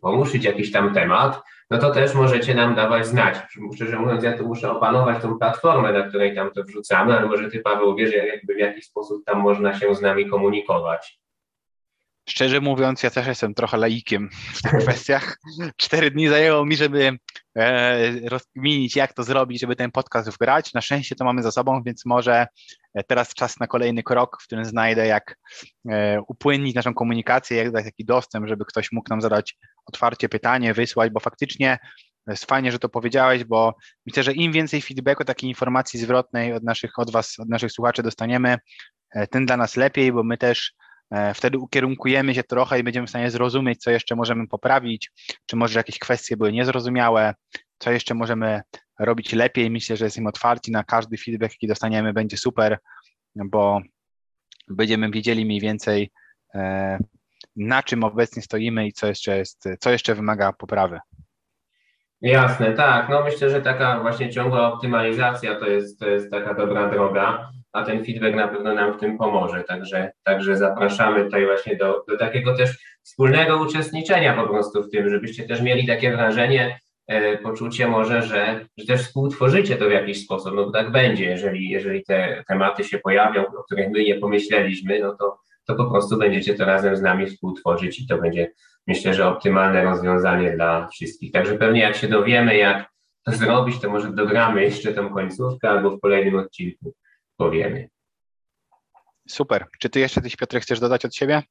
poruszyć jakiś tam temat, no to też możecie nam dawać znać. Szczerze mówiąc, ja tu muszę opanować tą platformę, na której tam to wrzucamy, ale może ty, Paweł, wiesz, jakby w jaki sposób tam można się z nami komunikować. Szczerze mówiąc, ja też jestem trochę laikiem w tych kwestiach. Cztery dni zajęło mi, żeby e, rozkminić, jak to zrobić, żeby ten podcast wgrać. Na szczęście to mamy za sobą, więc może e, teraz czas na kolejny krok, w którym znajdę, jak e, upłynnić naszą komunikację, jak dać taki dostęp, żeby ktoś mógł nam zadać otwarcie pytanie, wysłać, bo faktycznie jest fajnie, że to powiedziałeś, bo myślę, że im więcej feedbacku, takiej informacji zwrotnej od naszych, od Was, od naszych słuchaczy dostaniemy, e, tym dla nas lepiej, bo my też wtedy ukierunkujemy się trochę i będziemy w stanie zrozumieć, co jeszcze możemy poprawić, czy może jakieś kwestie były niezrozumiałe, co jeszcze możemy robić lepiej. Myślę, że jesteśmy otwarci na każdy feedback, jaki dostaniemy, będzie super, bo będziemy wiedzieli mniej więcej, e, na czym obecnie stoimy i co jeszcze jest, co jeszcze wymaga poprawy. Jasne, tak. No myślę, że taka właśnie ciągła optymalizacja to jest, to jest taka dobra droga a ten feedback na pewno nam w tym pomoże. Także, także zapraszamy tutaj właśnie do, do takiego też wspólnego uczestniczenia po prostu w tym, żebyście też mieli takie wrażenie, e, poczucie może, że, że też współtworzycie to w jakiś sposób, no bo tak będzie, jeżeli, jeżeli te tematy się pojawią, o których my nie pomyśleliśmy, no to, to po prostu będziecie to razem z nami współtworzyć i to będzie myślę, że optymalne rozwiązanie dla wszystkich. Także pewnie jak się dowiemy, jak to zrobić, to może dogramy jeszcze tą końcówkę albo w kolejnym odcinku powiemy. Super. Czy ty jeszcze coś, Piotr, chcesz dodać od siebie?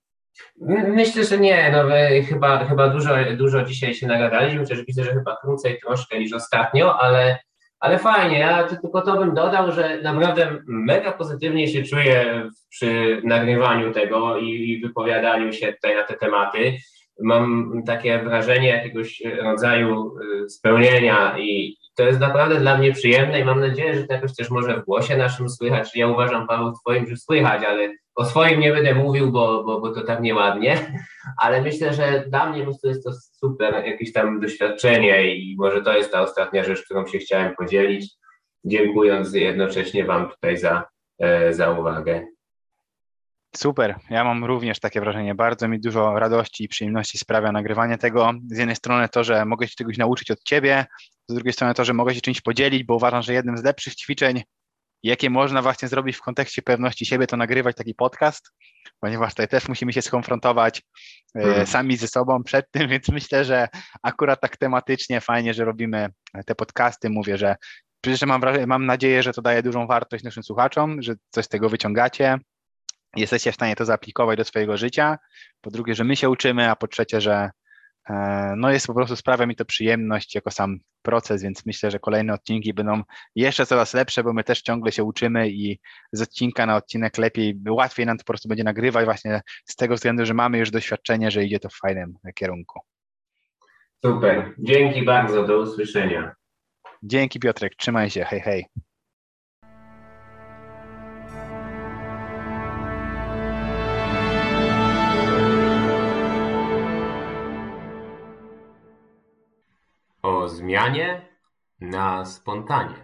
Myślę, że nie. No, chyba, chyba dużo, dużo dzisiaj się nagadaliśmy, chociaż widzę, że chyba krócej troszkę niż ostatnio, ale, ale fajnie. Ja tylko to bym dodał, że naprawdę mega pozytywnie się czuję przy nagrywaniu tego i, i wypowiadaniu się tutaj na te tematy. Mam takie wrażenie jakiegoś rodzaju spełnienia i to jest naprawdę dla mnie przyjemne i mam nadzieję, że to jakoś też może w głosie naszym słychać. Ja uważam, Paweł, w Twoim, że słychać, ale o swoim nie będę mówił, bo, bo, bo to tak nieładnie, ale myślę, że dla mnie po prostu jest to super jakieś tam doświadczenie i może to jest ta ostatnia rzecz, którą się chciałem podzielić, dziękując jednocześnie Wam tutaj za, e, za uwagę. Super, ja mam również takie wrażenie. Bardzo mi dużo radości i przyjemności sprawia nagrywanie tego. Z jednej strony to, że mogę się czegoś nauczyć od ciebie, z drugiej strony to, że mogę się czymś podzielić, bo uważam, że jednym z lepszych ćwiczeń, jakie można właśnie zrobić w kontekście pewności siebie, to nagrywać taki podcast, ponieważ tutaj też musimy się skonfrontować e, hmm. sami ze sobą przed tym, więc myślę, że akurat tak tematycznie fajnie, że robimy te podcasty. Mówię, że przecież mam, mam nadzieję, że to daje dużą wartość naszym słuchaczom, że coś z tego wyciągacie jesteście w stanie to zaaplikować do swojego życia. Po drugie, że my się uczymy, a po trzecie, że e, no jest po prostu sprawia mi to przyjemność jako sam proces, więc myślę, że kolejne odcinki będą jeszcze coraz lepsze, bo my też ciągle się uczymy i z odcinka na odcinek lepiej, łatwiej nam to po prostu będzie nagrywać właśnie z tego względu, że mamy już doświadczenie, że idzie to w fajnym kierunku. Super. Dzięki bardzo. Do usłyszenia. Dzięki Piotrek. Trzymaj się. Hej, hej. Zmianie na spontanie.